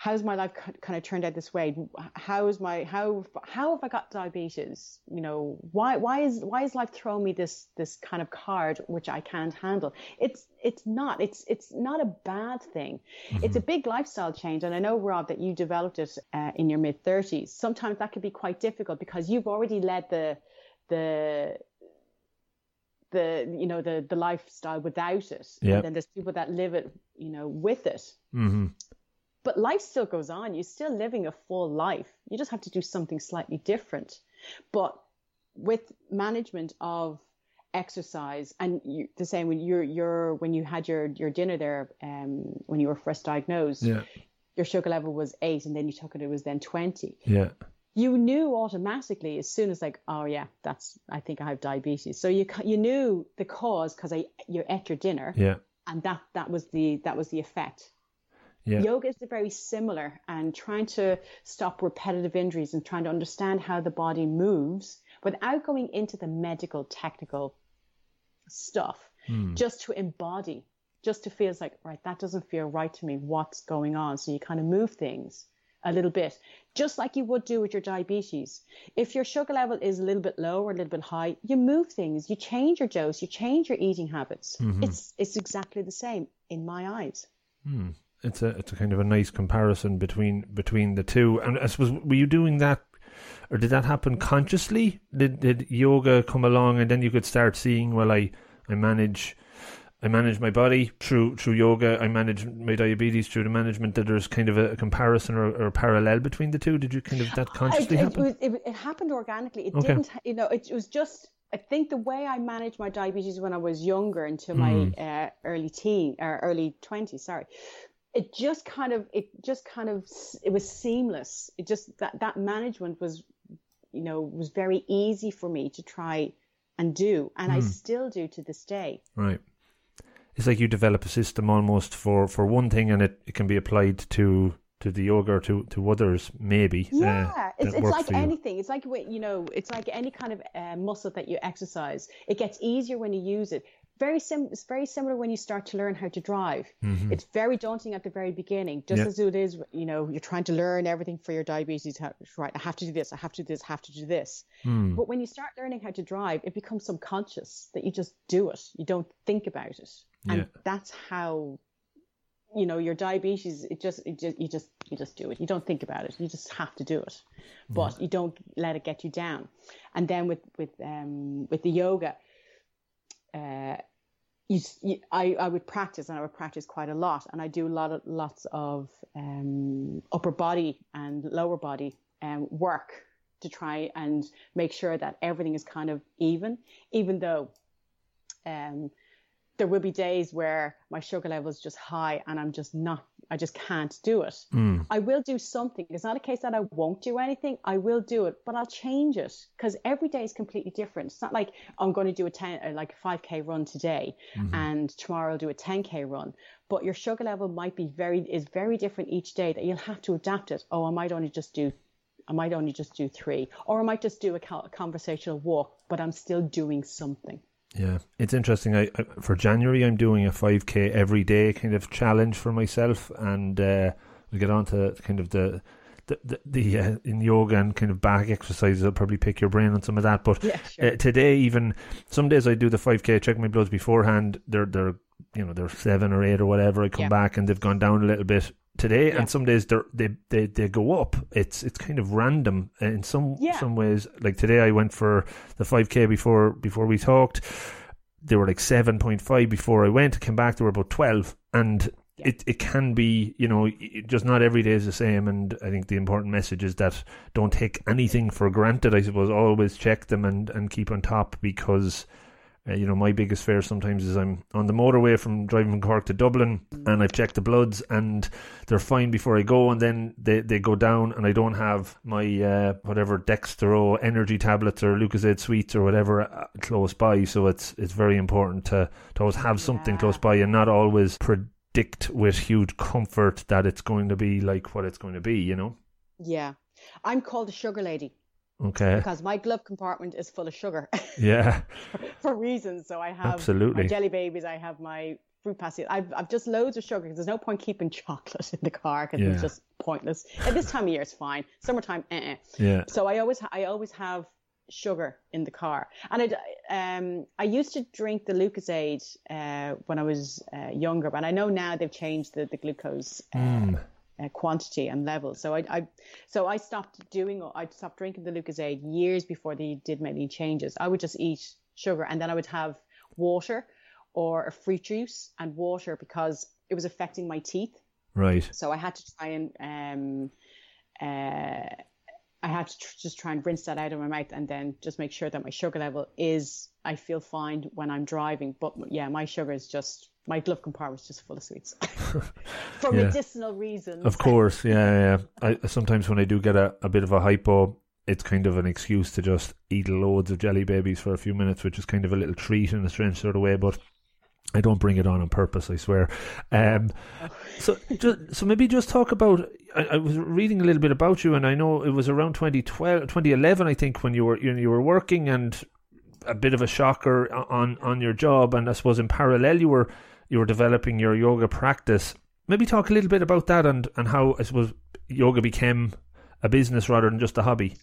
how's my life kind of turned out this way? How is my how how have I got diabetes? You know, why why is why is life throwing me this this kind of card which I can't handle? It's it's not it's it's not a bad thing. Mm-hmm. It's a big lifestyle change, and I know Rob that you developed it uh, in your mid thirties. Sometimes that can be quite difficult because you've already led the the the you know the the lifestyle without it yep. and then there's people that live it you know with it mm-hmm but life still goes on. You're still living a full life. You just have to do something slightly different. But with management of exercise and you, the same when you're, you're when you had your, your dinner there um, when you were first diagnosed, yeah. your sugar level was eight and then you took it, it was then 20. Yeah. You knew automatically as soon as like, oh yeah, that's, I think I have diabetes. So you, you knew the cause because I, you ate your dinner. Yeah. And that, that was the, that was the effect. Yeah. Yoga is very similar and trying to stop repetitive injuries and trying to understand how the body moves without going into the medical technical stuff, mm. just to embody, just to feel like, right, that doesn't feel right to me. What's going on? So you kind of move things a little bit, just like you would do with your diabetes. If your sugar level is a little bit low or a little bit high, you move things, you change your dose, you change your eating habits. Mm-hmm. It's it's exactly the same in my eyes. Mm it's a it's a kind of a nice comparison between between the two. And I suppose were you doing that, or did that happen consciously? Did did yoga come along and then you could start seeing well, I I manage. I manage my body through through yoga. I manage my diabetes through the management. That there's kind of a, comparison or, or, a parallel between the two. Did you kind of that consciously it, happen? It, it, it, happened organically. It okay. didn't. You know, it, was just. I think the way I managed my diabetes when I was younger, into my Mm. uh, early teen or early twenties, sorry, it just kind of it just kind of it was seamless it just that that management was you know was very easy for me to try and do and i Hmm. still do to this day Right. It's like you develop a system almost for, for one thing, and it, it can be applied to to the yoga or to, to others, maybe. uh, yeah it's, it's like you. anything it's like you know it's like any kind of uh, muscle that you exercise it gets easier when you use it very sim- it's very similar when you start to learn how to drive. Mhm. it's very daunting at the very beginning just Yeah. as it is you know you're trying to learn everything for your diabetes how- right i have to do this i have to do this I have to do this. Hmm. but when you start learning how to drive it becomes subconscious that you just do it. You don't think about it. And Yeah. that's how you know your diabetes it just, it just you just you just do it. You don't think about it. You just have to do it. But you don't let it get you down. And then with with um with the yoga uh you, you I, I would practice and I would practice quite a lot and I do a lot of lots of um upper body and lower body um work to try and make sure that everything is kind of even even though um there will be days where my sugar level is just high and I'm just not, I just can't do it. Hmm. I will do something. It's not a case that I won't do anything. I will do it, but I'll change it because every day is completely different. It's not like I'm going to do a 10, uh, like a 5k run today Mm-hmm. and tomorrow I'll do a 10k run. But your sugar level might be very, is very different each day that you'll have to adapt it. Oh, I might only just do I might only just do three, or I might just do a conversational walk, but I'm still doing something. Yeah, it's interesting. I, I for January I'm doing a 5k every day kind of challenge for myself, and uh, we get on to kind of the the, the, the uh, in yoga and kind of back exercises. I'll probably pick your brain on some of that. But yeah, sure. uh, today, even some days I do the five k, check my bloods beforehand. They're they're you know they're seven or eight or whatever. I come Yeah. back and they've gone down a little bit today, Yeah. and some days they they they go up. It's it's kind of random uh, in some Yeah. some ways. Like today, I went for the five k before before we talked. They were like seven point five before I went. Came back, they were about twelve, and Yeah. it it can be you know just not every day is the same. And I think the important message is that don't take anything for granted. I suppose always check them and and keep on top because. Uh, you know, my biggest fear sometimes is I'm on the motorway from driving from Cork to Dublin, and I've checked the bloods, and they're fine before I go, and then they, they go down, and I don't have my uh, whatever Dextro energy tablets or Lucozade sweets or whatever uh, close by. So it's it's very important to to always have something Yeah. close by, and not always predict with huge comfort that it's going to be like what it's going to be. You know? yeah. I'm called a sugar lady Okay. because my glove compartment is full of sugar Yeah. for reasons. So I have Absolutely. my jelly babies, I have my fruit pastilles. I've, I've just loads of sugar because there's no point keeping chocolate in the car because Yeah. it's just pointless. At this time of year, it's fine. Summertime, uh-uh. Yeah. So I always I always have sugar in the car, and I um I used to drink the Lucozade uh, when I was uh, younger, but I know now they've changed the the glucose. Uh, Mm. Uh, quantity and level. So I, I, so I stopped doing. I stopped drinking the Lucozade years before they did make any changes. I would just eat sugar, and then I would have water or a fruit juice and water because it was affecting my teeth. Right. So I had to try and um, uh, I had to tr- just try and rinse that out of my mouth, and then just make sure that my sugar level is. I feel fine when I'm driving, but yeah, my sugar is just my glove compartment's just full of sweets for Yeah. medicinal reasons. Of course, yeah, yeah. I sometimes when I do get a, a bit of a hypo, it's kind of an excuse to just eat loads of jelly babies for a few minutes, which is kind of a little treat in a strange sort of way. But I don't bring it on on purpose, I swear. Um, so, just, so maybe just talk about. I, I was reading a little bit about you, and I know it was around 2012, 2011, I think, when you were you, know, you were working, and a bit of a shocker on on your job, and I suppose in parallel you were you were developing your yoga practice. Maybe talk a little bit about that and and how I suppose yoga became a business rather than just a hobby.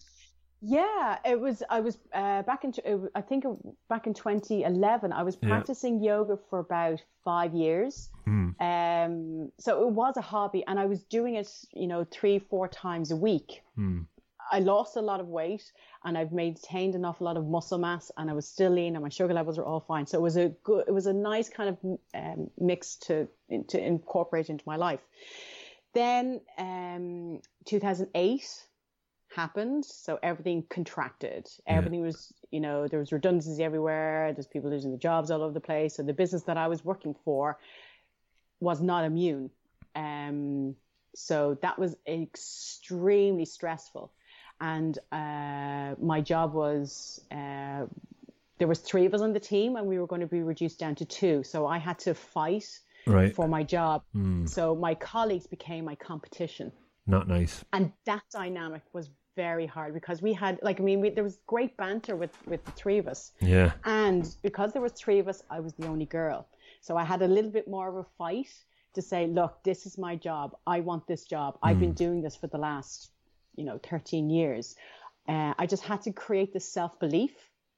Yeah, it was. I was uh, back in. I think back in 2011, I was Yeah. practicing yoga for about five years. Hmm. Um, so it was a hobby, and I was doing it, you know, three, four times a week. Hmm. I lost a lot of weight, and I've maintained an awful lot of muscle mass, and I was still lean, and my sugar levels were all fine. So it was a good. It was a nice kind of um, mix to to incorporate into my life. Then, um, 2008 happened so everything contracted Yeah. everything was you know there was redundancies everywhere there's people losing their jobs all over the place so the business that i was working for was not immune um so that was extremely stressful and uh my job was uh there was three of us on the team and we were going to be reduced down to two so i had to fight Right. for my job Hmm. so my colleagues became my competition Not nice. and that dynamic was very hard because we had like i mean we, there was great banter with with the three of us Yeah. and because there was three of us i was the only girl so i had a little bit more of a fight to say look this is my job i want this job i've been doing this for the last you know 13 years uh, i just had to create this self-belief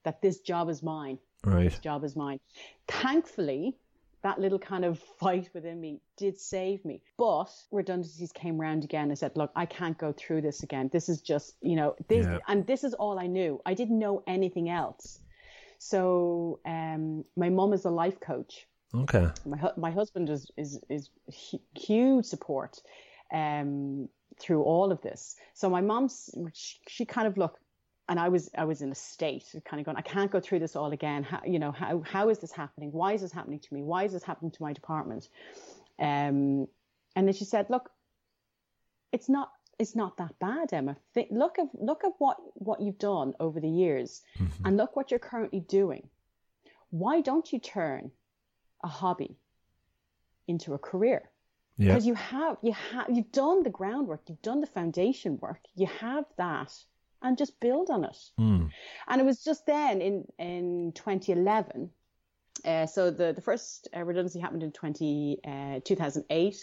that this job is mine Right. this job is mine. Thankfully, that little kind of fight within me did save me. But redundancies came round again. I said, look, I can't go through this again. This is just, you know, this, Yeah. and this is all I knew. I didn't know anything else. So um, my mum is a life coach. Okay. My my husband is is is huge support um, through all of this. So my mom's she, she kind of look, and I was I was in a state of kind of going, I can't go through this all again. How, you know how how is this happening? Why is this happening to me? Why is this happening to my department? Um, and then she said, look, it's not it's not that bad, Emma. Think, look at look at what what you've done over the years, and look what you're currently doing. Why don't you turn a hobby into a career? Yeah. Because you have you have you've done the groundwork, you've done the foundation work, you have that, and just build on it. Hmm. And it was just then in in 2011. Uh, so the the first uh, redundancy happened in 20, uh, 2008,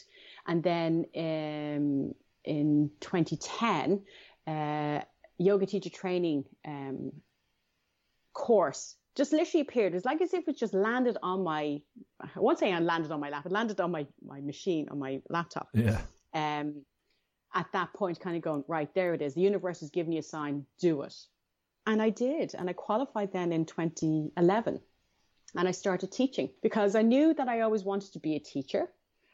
and then um, in 2010 uh, yoga teacher training um, course just literally appeared. It was like as if it just landed on my, I won't say I landed on my lap, it landed on my, my machine, on my laptop. Yeah. Um, at that point, kind of going, right, there it is. The universe is giving you a sign, do it. And I did. And I qualified then in 2011. And I started teaching because I knew that I always wanted to be a teacher.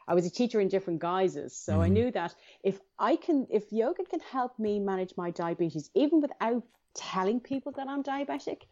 I was a teacher in different guises. So I knew that if I can, if yoga can help me manage my diabetes, even without telling people that I'm diabetic,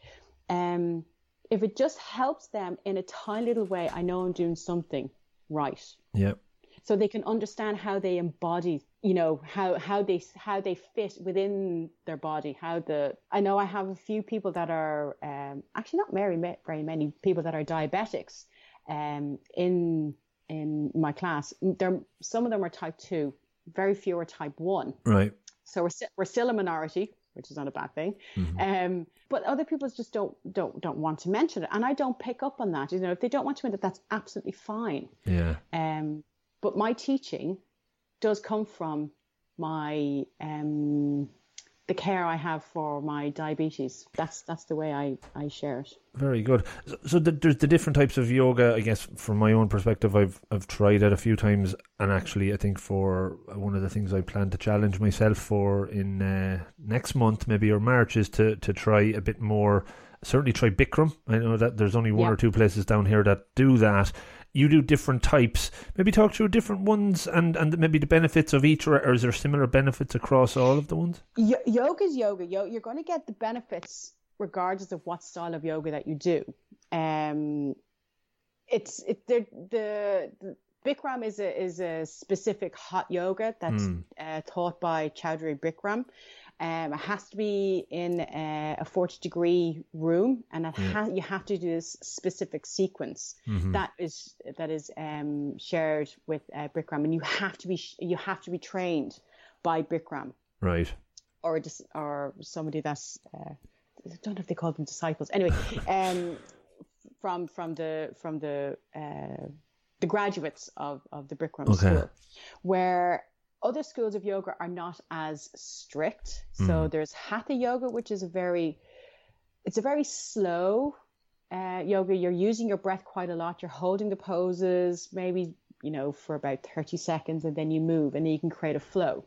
um, if it just helps them in a tiny little way, I know I'm doing something right. Yep. So they can understand how they embody, you know, how how they how they fit within their body. How the I know I have a few people that are um, actually not very very many people that are diabetics um, in in my class. There some of them are type two, very few are type one. Right. So we're st- we're still a minority, which is not a bad thing. Um, but other people just don't don't don't want to mention it, and I don't pick up on that. You know, if they don't want to mention it, that's absolutely fine. Yeah. Um, but my teaching does come from my um, the care I have for my diabetes. That's that's the way I, I share it. Very good. So, so the, there's the different types of yoga. I guess from my own perspective, I've I've tried it a few times, and actually, I think for one of the things I plan to challenge myself for in uh, next month, maybe or March, is to to try a bit more. Certainly, try Bikram. I know that there's only one Yeah. or two places down here that do that. You do different types. Maybe talk through different ones and, and maybe the benefits of each, or, or is there similar benefits across all of the ones? Yo- yoga is yoga. Yo- you're going to get the benefits regardless of what style of yoga that you do. Um, it's it the the, the Bikram is a is a specific hot yoga that's uh, taught by Choudhury Bikram. Um, it has to be in a, a 40 degree room, and it ha- you have to do this specific sequence that is that is um, shared with uh, Bikram, and you have to be sh- you have to be trained by Bikram Right. or or somebody that's uh, I don't know if they call them disciples. Anyway, um, from from the from the uh, the graduates of of the Bikram Okay. school, where other schools of yoga are not as strict. So there's Hatha yoga, which is a very it's a very slow uh, yoga. You're using your breath quite a lot. You're holding the poses, maybe you know for about 30 seconds, and then you move, and then you can create a flow.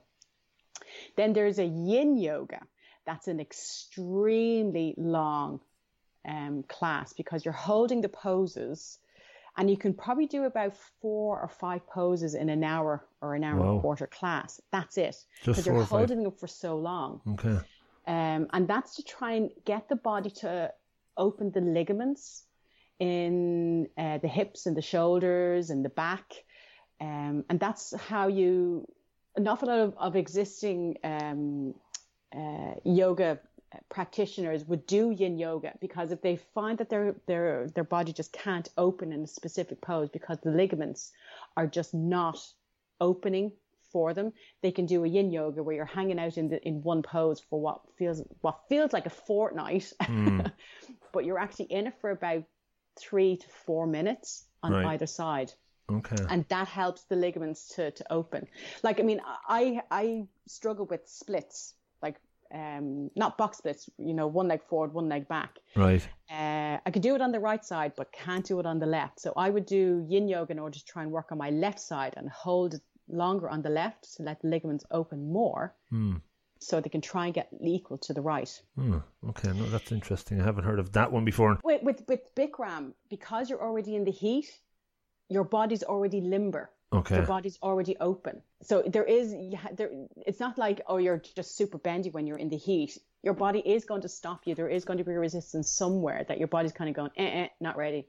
Then there's a yin yoga. That's an extremely long um, class because you're holding the poses and you can probably do about four or five poses in an hour or an hour and a quarter class. That's it. Because you're holding them for so long. Okay. Um, and that's to try and get the body to open the ligaments in uh, the hips and the shoulders and the back. Um, and that's how you, an awful lot of, of existing um, uh, yoga practitioners would do yin yoga because if they find that their their their body just can't open in a specific pose because the ligaments are just not opening for them they can do a yin yoga where you're hanging out in the in one pose for what feels what feels like a fortnight hmm. but you're actually in it for about 3 to 4 minutes on Right. either side Okay. and that helps the ligaments to, to open. Like, I mean, I I struggle with splits, um, not box splits, you know, one leg forward, one leg back. Right. Uh, I could do it on the right side, but can't do it on the left. So I would do yin yoga in order to try and work on my left side and hold it longer on the left to let the ligaments open more, so they can try and get equal to the right. Hmm. Okay. No, that's interesting. I haven't heard of that one before. With with with Bikram, because you're already in the heat, your body's already limber. Okay. Your body's already open. So there is there. It's not like oh you're just super bendy when you're in the heat. Your body is going to stop you. There is going to be a resistance somewhere that your body's kind of going eh, eh not ready,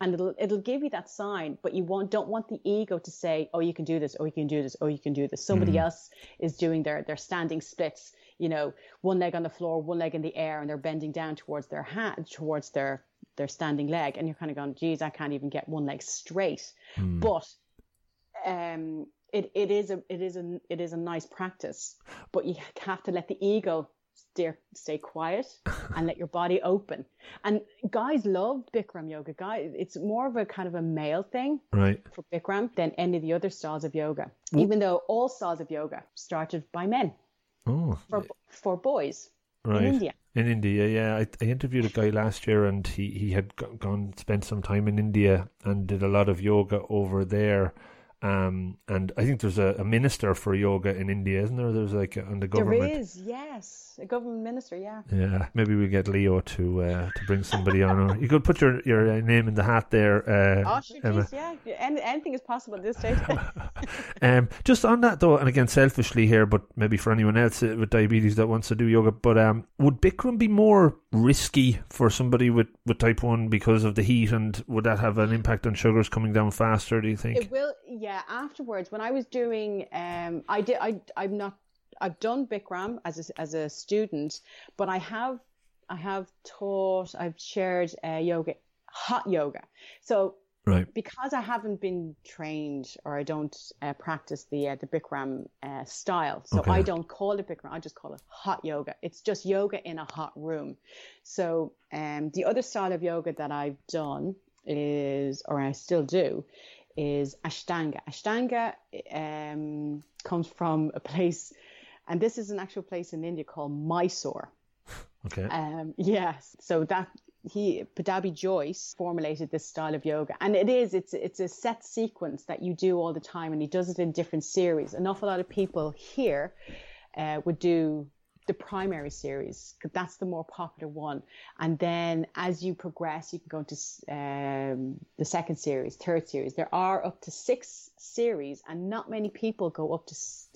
and it'll it'll give you that sign. But you want don't want the ego to say oh you can do this oh you can do this oh you can do this. Somebody else is doing their their standing splits. You know, one leg on the floor, one leg in the air, and they're bending down towards their hand towards their their standing leg, and you're kind of going, geez, I can't even get one leg straight. But um, it, it is a it is a it is a nice practice, but you have to let the ego stay, stay quiet and let your body open. And guys love Bikram yoga. Guys, it's more of a kind of a male thing Right. for Bikram than any of the other styles of yoga. Even though all styles of yoga started by men Oh, for for boys right. in India. In India, yeah. I, I interviewed a guy last year and he, he had gone, spent some time in India and did a lot of yoga over there. Um, and I think there's a, a minister for yoga in India, isn't there? There's like on the government. There is, yes, a government minister, yeah. Yeah, maybe we get Leo to uh, to bring somebody on. Or you could put your your uh, name in the hat there. Uh, Oh, sure, Emma. geez, yeah. Any, anything is possible at this stage. Um, just on that though, and again, selfishly here, but maybe for anyone else uh, with diabetes that wants to do yoga, but um, would Bikram be more risky for somebody with, with type one because of the heat, and would that have an impact on sugars coming down faster? Do you think? It will, yeah. Afterwards, when I was doing, um, I did, I, I'm not, I've done Bikram as a, as a student, but I have, I have taught, I've shared uh, yoga, hot yoga. So right. because I haven't been trained or I don't uh, practice the uh, the Bikram uh, style, so Okay. I don't call it Bikram. I just call it hot yoga. It's just yoga in a hot room. So um, the other style of yoga that I've done is, or I still do, is Ashtanga. Ashtanga um, comes from a place, and this is an actual place in India called Mysore. Okay. Um, yes. So that he Pattabhi Jois formulated this style of yoga, and it is it's it's a set sequence that you do all the time, and he does it in different series. An awful lot of people here uh, would do the primary series 'cause that's the more popular one, and then as you progress, you can go into um, the second series, third series. There are up to six series, and not many people go up to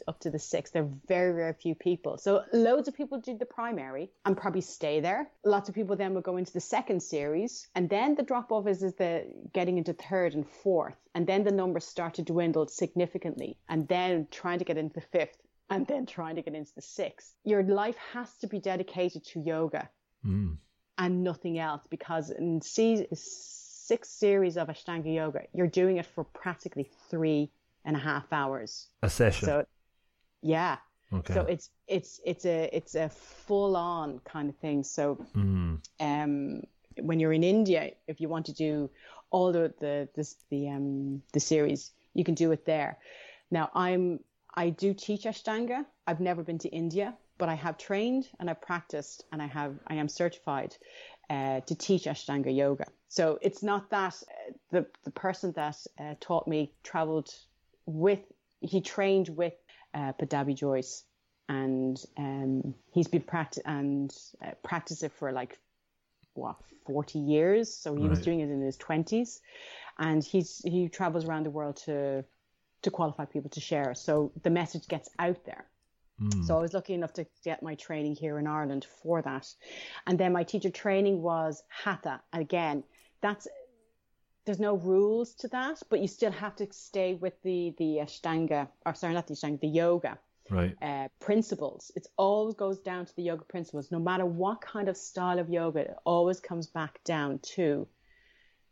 up to the six. There are very very few people. So loads of people do the primary and probably stay there. Lots of people then will go into the second series, and then the drop off is is the getting into third and fourth, and then the numbers start to dwindle significantly, and then trying to get into the fifth. And then trying to get into the sixth. Your life has to be dedicated to yoga Mm. and nothing else because in six series of Ashtanga yoga, you're doing it for practically three and a half hours. A session. So, yeah. okay. So it's it's it's a it's a full on kind of thing. So mm. um, when you're in India, if you want to do all the the this, the um the series, you can do it there. Now I'm I do teach Ashtanga. I've never been to India, but I have trained and I've practiced and I have I am certified uh, to teach Ashtanga yoga. So it's not that uh, the the person that uh, taught me traveled with he trained with uh, Pattabhi Jois and um, he's been practice and uh, practiced it for like what 40 years so he was doing it in his 20s and he's he travels around the world to to qualify people to share so the message gets out there Mm. so I was lucky enough to get my training here in Ireland for that. And then my teacher training was Hatha. Again, that's there's no rules to that, but you still have to stay with the the Ashtanga, or sorry, not the Ashtanga, the yoga Right. uh, principles. It always goes down to the yoga principles. No matter what kind of style of yoga, it always comes back down to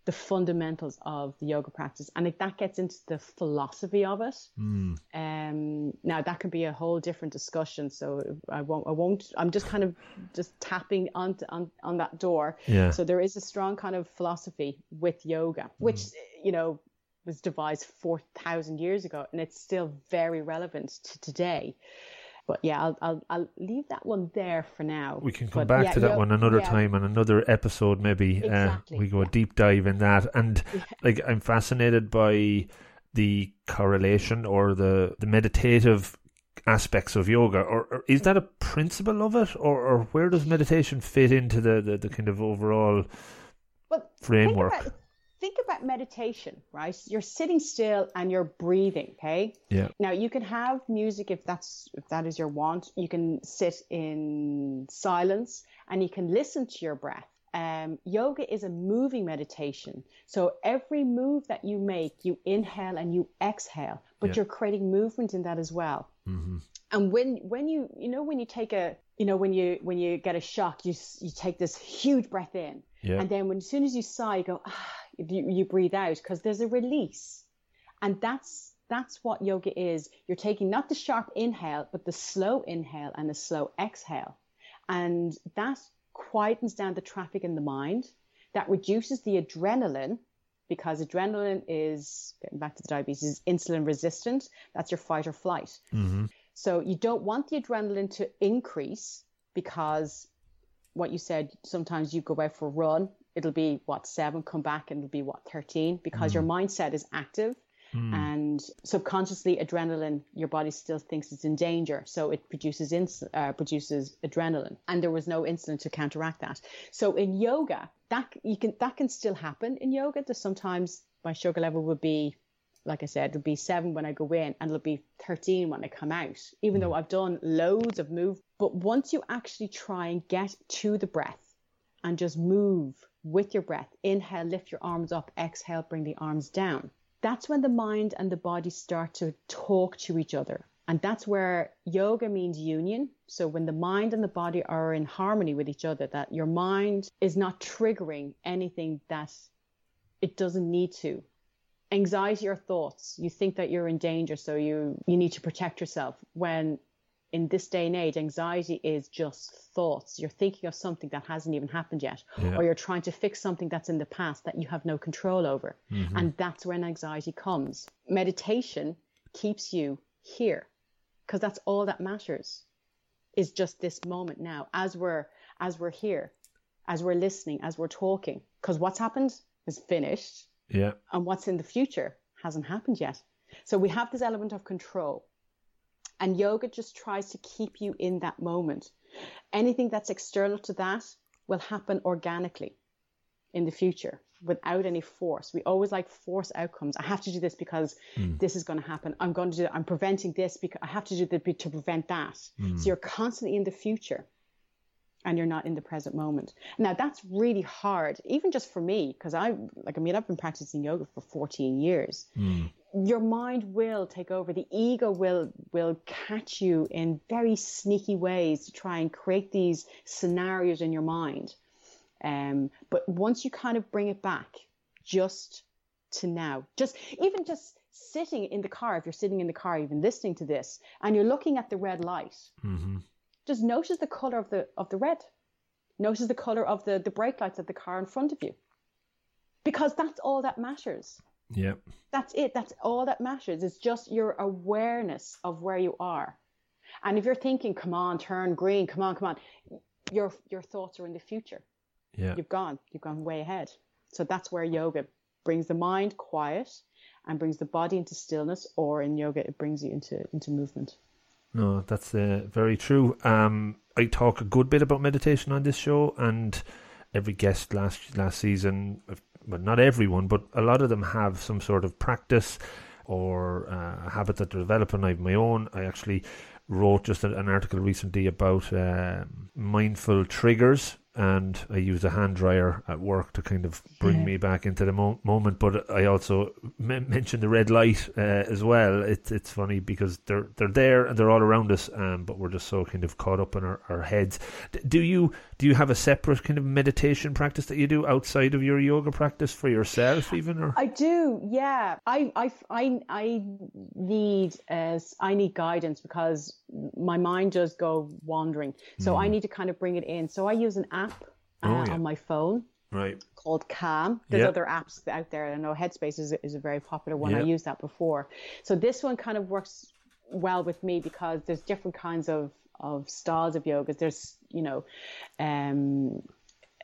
the fundamentals of the yoga practice, and it, that gets into the philosophy of it. Mm. Um, now that could be a whole different discussion, so I won't. I won't. I'm just kind of just tapping on on on that door. Yeah. So there is a strong kind of philosophy with yoga, which you know was devised four thousand years ago, and it's still very relevant to today. But yeah, I'll I'll, I'll leave that one there for now. We can come But back yeah, to that one another yeah. time and another episode maybe. Exactly, Uh, we go a deep dive in that. And like I'm fascinated by the correlation or the, the meditative aspects of yoga or, or is that a principle of it or, or where does meditation fit into the, the, the kind of overall But framework? Think about, think about meditation, right? You're sitting still and you're breathing. Okay. Yeah. Now you can have music if that's if that is your want. You can sit in silence and you can listen to your breath. Um, yoga is a moving meditation. So every move that you make, you inhale and you exhale, but Yeah. you're creating movement in that as well. hmm And when when you you know when you take a you know when you when you get a shock, you you take this huge breath in, Yeah. and then when as soon as you sigh, you go ah, you, you breathe out because there's a release, and that's that's what yoga is. You're taking not the sharp inhale, but the slow inhale and the slow exhale, And that quietens down the traffic in the mind. That reduces the adrenaline because adrenaline is, getting back to the diabetes, is insulin resistant. That's your fight or flight. Mm-hmm. So you don't want the adrenaline to increase because what you said, sometimes you go out for a run, it'll be what, seven, come back and it'll be what, 13, because your mm. mindset is active. Mm. And subconsciously, adrenaline, your body still thinks it's in danger, so it produces ins- uh, produces adrenaline, and there was no insulin to counteract that. So in yoga, that you can that can still happen in yoga. There's sometimes my sugar level would be like I said, it'll be seven when I go in and it'll be 13 when I come out, even though mm. I've done loads of move. But once you actually try and get to the breath and just move with your breath, inhale, lift your arms up, exhale, bring the arms down. That's when the mind and the body start to talk to each other. And that's where yoga means union. So when the mind and the body are in harmony with each other, that your mind is not triggering anything that it doesn't need to anxiety or thoughts you think that you're in danger so you you need to protect yourself when in this day and age anxiety is just thoughts you're thinking of something that hasn't even happened yet Yeah. or you're trying to fix something that's in the past that you have no control over mm-hmm. and that's when anxiety comes meditation keeps you here because that's all that matters is just this moment now as we're as we're here as we're listening as we're talking because what's happened is finished Yeah. and what's in the future hasn't happened yet. So we have this element of control. And yoga just tries to keep you in that moment. Anything that's external to that will happen organically in the future without any force. We always like force outcomes. I have to do this because hmm. this is going to happen. I'm going to do I'm preventing this because I have to do that to prevent that. Hmm. So you're constantly in the future and you're not in the present moment. Now that's really hard, even just for me, because I like I mean I've been practicing yoga for 14 years. Hmm. Your mind will take over. The ego will will catch you in very sneaky ways to try and create these scenarios in your mind. Um, but once you kind of bring it back, just to now, just even just sitting in the car, if you're sitting in the car, even listening to this, and you're looking at the red light, Mm-hmm. just notice the color of the of the red. Notice the color of the the brake lights of the car in front of you. Because that's all that matters. Yeah. That's it. That's all that matters. It's just your awareness of where you are. And if you're thinking, come on, turn green, come on, come on, your your thoughts are in the future. Yeah. You've gone. You've gone way ahead. So that's where yoga brings the mind quiet and brings the body into stillness, or in yoga it brings you into into movement. No, that's uh, very true. Um, I talk a good bit about meditation on this show, and every guest last last season, well, not everyone, but a lot of them have some sort of practice or uh, a habit that they're developing. I have my own. I actually wrote just an article recently about uh, mindful triggers. And I use a hand dryer at work to kind of bring Yeah. me back into the mo- moment. But I also m- mentioned the red light uh, as well. It's it's funny because they're they're there and they're all around us, um, but we're just so kind of caught up in our, our heads. D- do you do you have a separate kind of meditation practice that you do outside of your yoga practice for yourself, even or? I do, yeah. I I I I need uh, I need guidance because my mind does go wandering. So I need to kind of bring it in. So I use an app uh, Hmm. Oh, yeah. on my phone right. called Calm. There's Yeah. other apps out there. I know Headspace is, is a very popular one. I used that before. So this one kind of works well with me because there's different kinds of, of styles of yoga. There's, you know, um,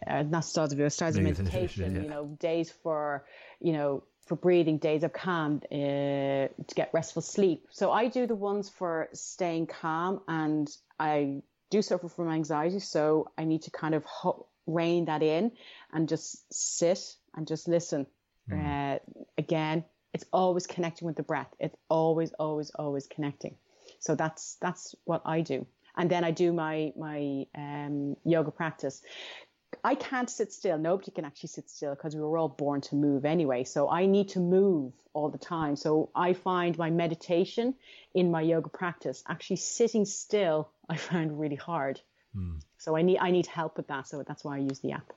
uh, not styles of yoga, styles of Meditation, yeah. you know, days for, you know, for breathing, days of calm, uh, to get restful sleep. So I do the ones for staying calm and I do suffer from anxiety. So I need to kind of ho- rein that in and just sit and just listen. Uh, again, it's always connecting with the breath. It's always, always, always connecting. So that's that's what I do. And then I do my my um, yoga practice. I can't sit still. Nobody can actually sit still because we were all born to move anyway. So I need to move all the time. So I find my meditation in my yoga practice actually sitting still. I find really hard. So I need I need help with that. So that's why I use the app.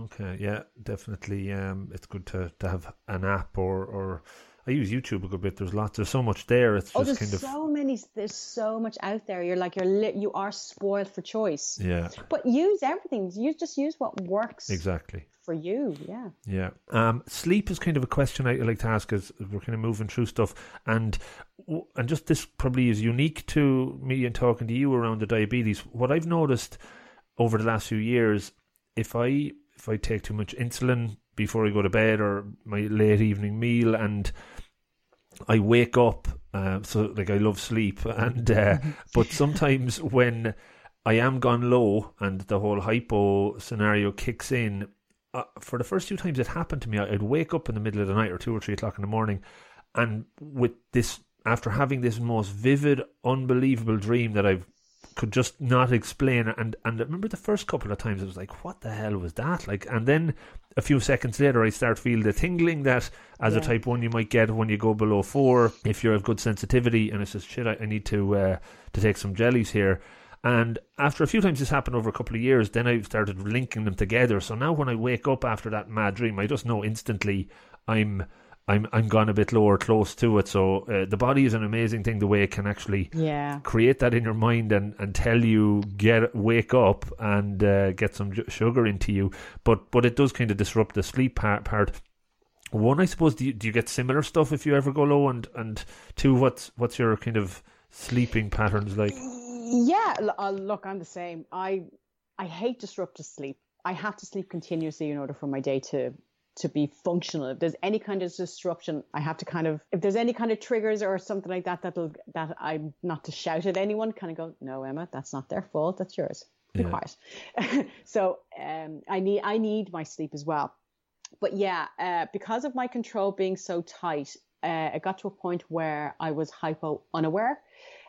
Okay, yeah, definitely. Um, it's good to, to have an app or, or I use YouTube a good bit. There's lots. There's so much there. It's just oh, there's kind of so many. There's so much out there. You're like you're li- you are spoiled for choice. yeah, But use everything. You just use what works exactly. for you. Yeah. Yeah. Um, sleep is kind of a question I like to ask as we're kind of moving through stuff, and and just this probably is unique to me and talking to you around the diabetes. What I've noticed over the last few years, if I if I take too much insulin before I go to bed or my late evening meal, and I wake up, uh, so like I love sleep, and uh, but sometimes when I am gone low and the whole hypo scenario kicks in, uh, for the first few times it happened to me, I'd wake up in the middle of the night or two or three o'clock in the morning, and with this, after having this most vivid, unbelievable dream that I've could just not explain, and and I remember the first couple of times it was like, what the hell was that? Like, and then a few seconds later, I start feel the tingling that as a type one you might get when you go below four if you have good sensitivity, and it says, shit, I, I need to uh, to take some jellies here. And after a few times this happened over a couple of years, then I started linking them together. So now when I wake up after that mad dream, I just know instantly I'm I'm I'm gone a bit lower, close to it. So uh, the body is an amazing thing. The way it can actually Yeah. create that in your mind and, and tell you get wake up and uh, get some sugar into you. But but it does kind of disrupt the sleep part. part. One, I suppose, do you, do you get similar stuff if you ever go low? And and two, what's what's your kind of sleeping patterns like? Yeah, uh, look, I'm the same. I I hate disruptive sleep. I have to sleep continuously in order for my day to to be functional. If there's any kind of disruption, I have to kind of if there's any kind of triggers or something like that that'll that I'm not to shout at anyone, kind of go, no, Emma, that's not their fault. That's yours. Be Yeah. quiet. so um, I need I need my sleep as well. But yeah, uh, because of my control being so tight, uh, it got to a point where I was hypo unaware.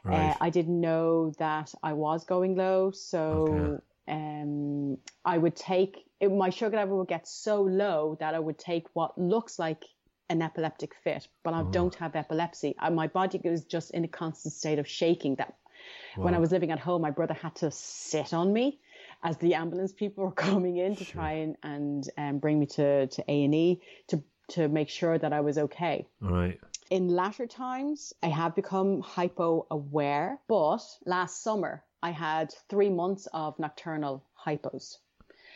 Right. Uh, I didn't know that I was going low, so Okay. Um, I would take it, my sugar level would get so low that I would take what looks like an epileptic fit, but I don't have epilepsy. Uh, my body was just in a constant state of shaking. That when I was living at home, my brother had to sit on me as the ambulance people were coming in to try and and um, bring me to to A and E to to make sure that I was okay right. in latter times, I have become hypo aware, but last summer I had three months of nocturnal hypos.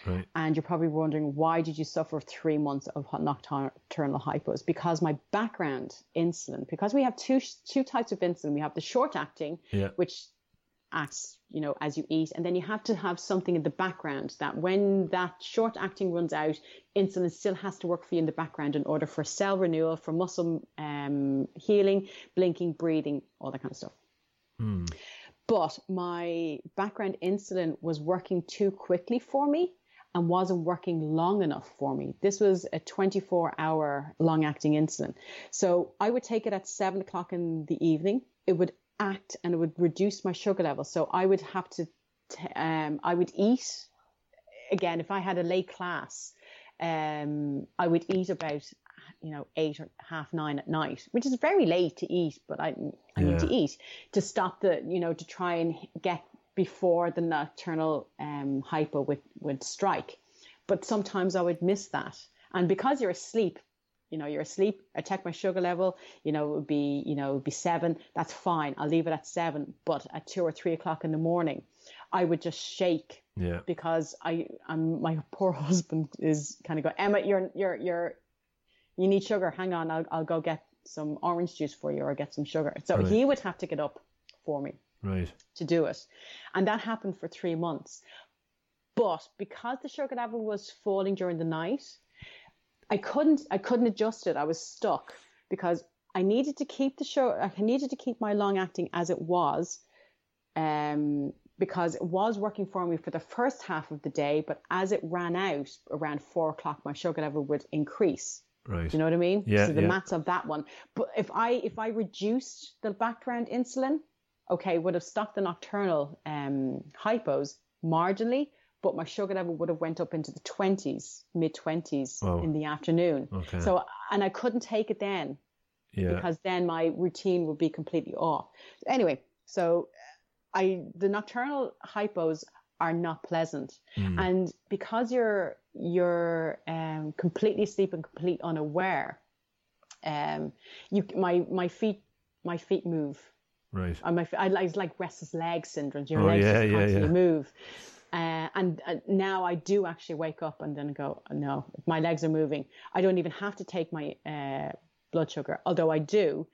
Right. And you're probably wondering, why did you suffer three months of nocturnal hypos? Because my background insulin, because we have two, two types of insulin. We have the short acting, Yeah. which acts, you know, as you eat. And then you have to have something in the background that when that short acting runs out, insulin still has to work for you in the background in order for cell renewal, for muscle um, healing, blinking, breathing, all that kind of stuff. Hmm. But my background insulin was working too quickly for me and wasn't working long enough for me. This was a 24 hour long acting insulin. So I would take it at seven o'clock in the evening. It would act and it would reduce my sugar level. So I would have to, t- um, I would eat again, if I had a late class, um, I would eat about, you know, eight or half nine at night, which is very late to eat, but I, I need to eat to stop the, you know, to try and get before the nocturnal um, hypo would, would strike. But sometimes I would miss that. And because you're asleep, you know, you're asleep, I check my sugar level, you know, it would be, you know, it would be seven. That's fine. I'll leave it at seven. But at two or three o'clock in the morning, I would just shake Yeah. because I, I'm, my poor husband is kind of going, Emma, you're, you're, you're, you need sugar. Hang on. I'll, I'll go get some orange juice for you or get some sugar. So Right. he would have to get up for me Right. to do it. And that happened for three months. But because the sugar level was falling during the night, I couldn't I couldn't adjust it. I was stuck because I needed to keep the sugar I needed to keep my long acting as it was. Um because it was working for me for the first half of the day, but as it ran out around four o'clock, my sugar level would increase. Right. Do you know what I mean? Yeah, So the yeah. maths of that one. But if I if I reduced the background insulin, okay, would have stopped the nocturnal um, hypos marginally, but my sugar level would have went up into the twenties, mid twenties in the afternoon. Okay. So and I couldn't take it then yeah. because then my routine would be completely off. Anyway, so I the nocturnal hypos are not pleasant, Mm. and because you're you're um, completely asleep and complete unaware, um, you my my feet my feet move. Right. And my I like like restless leg syndrome. Your Oh, legs yeah, just yeah, constantly yeah. move. Uh, and uh, now I do actually wake up and then go, no, my legs are moving. I don't even have to take my uh, blood sugar, although I do.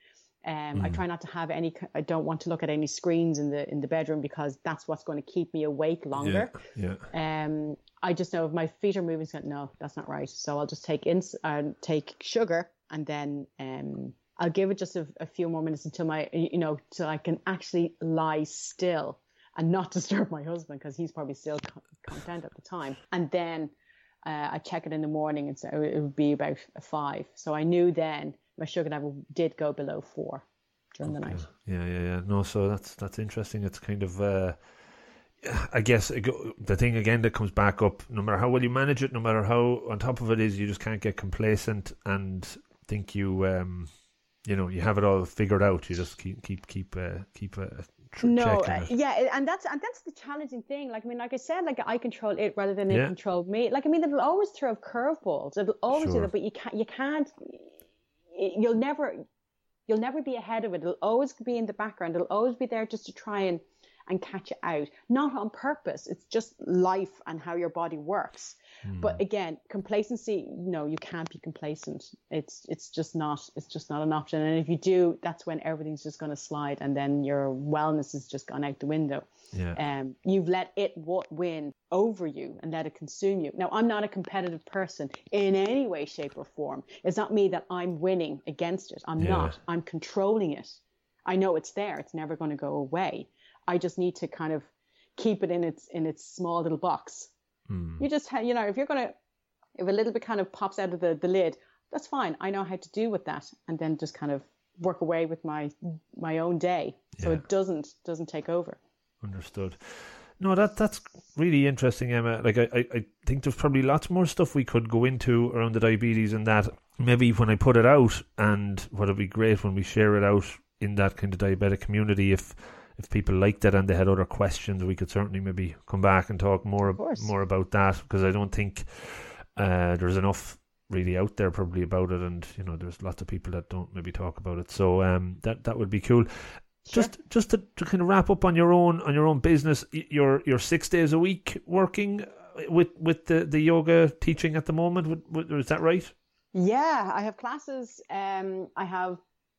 Um, Hmm. I try not to have any. I don't want to look at any screens in the in the bedroom because that's what's going to keep me awake longer. Yeah. Um, I just know if my feet are moving, so no, that's not right. So I'll just take ins, uh, take sugar, and then um, I'll give it just a, a few more minutes until my, you know, till I can actually lie still and not disturb my husband because he's probably still co- content at the time. And then uh, I check it in the morning, and so it would be about five. So I knew then my sugar level did go below four during the night. Yeah, yeah, yeah. No, so that's that's interesting. It's kind of, uh, I guess, it go- the thing again that comes back up. No matter how well you manage it, no matter how on top of it is, you just can't get complacent and think you, um, you know, you have it all figured out. You just keep keep keep uh, keep uh, tr- no uh, yeah and that's and that's the challenging thing like i mean like i said like i control it rather than it Yeah. control me like i mean it'll always throw curveballs it'll always Sure. do that but you can't you can't you'll never you'll never be ahead of it. It'll always be in the background. It'll always be there just to try and and catch it out. Not on purpose. It's just life and how your body works Hmm. but again complacency no you can't be complacent it's it's just not it's just not an option and if you do that's when everything's just going to slide and then your wellness has just gone out the window Yeah. um, you've let it what win over you and let it consume you. Now, I'm not a competitive person in any way, shape, or form. It's not me that I'm winning against it. I'm Yeah. not. I'm controlling it. I know it's there. It's never going to go away. I just need to kind of keep it in its in its small little box. Hmm. You just, ha- you know, if you're going to, if a little bit kind of pops out of the, the lid, that's fine. I know how to deal with that, and then just kind of work away with my my own day, so Yeah. it doesn't doesn't take over. Understood. No, that that's really interesting, Emma. Like I, I, I think there's probably lots more stuff we could go into around the diabetes and that. Maybe when I put it out, and what would be great when we share it out in that kind of diabetic community, if if people liked it and they had other questions, we could certainly maybe come back and talk more more about that because I don't think uh, there's enough really out there probably about it, and you know there's lots of people that don't maybe talk about it. So um, that that would be cool. Just just to, to kind of wrap up on your own on your own business, y- you're you're six days a week working uh, with with the, the yoga teaching at the moment. Would- would- Is that right? Yeah, I have classes. Um, I have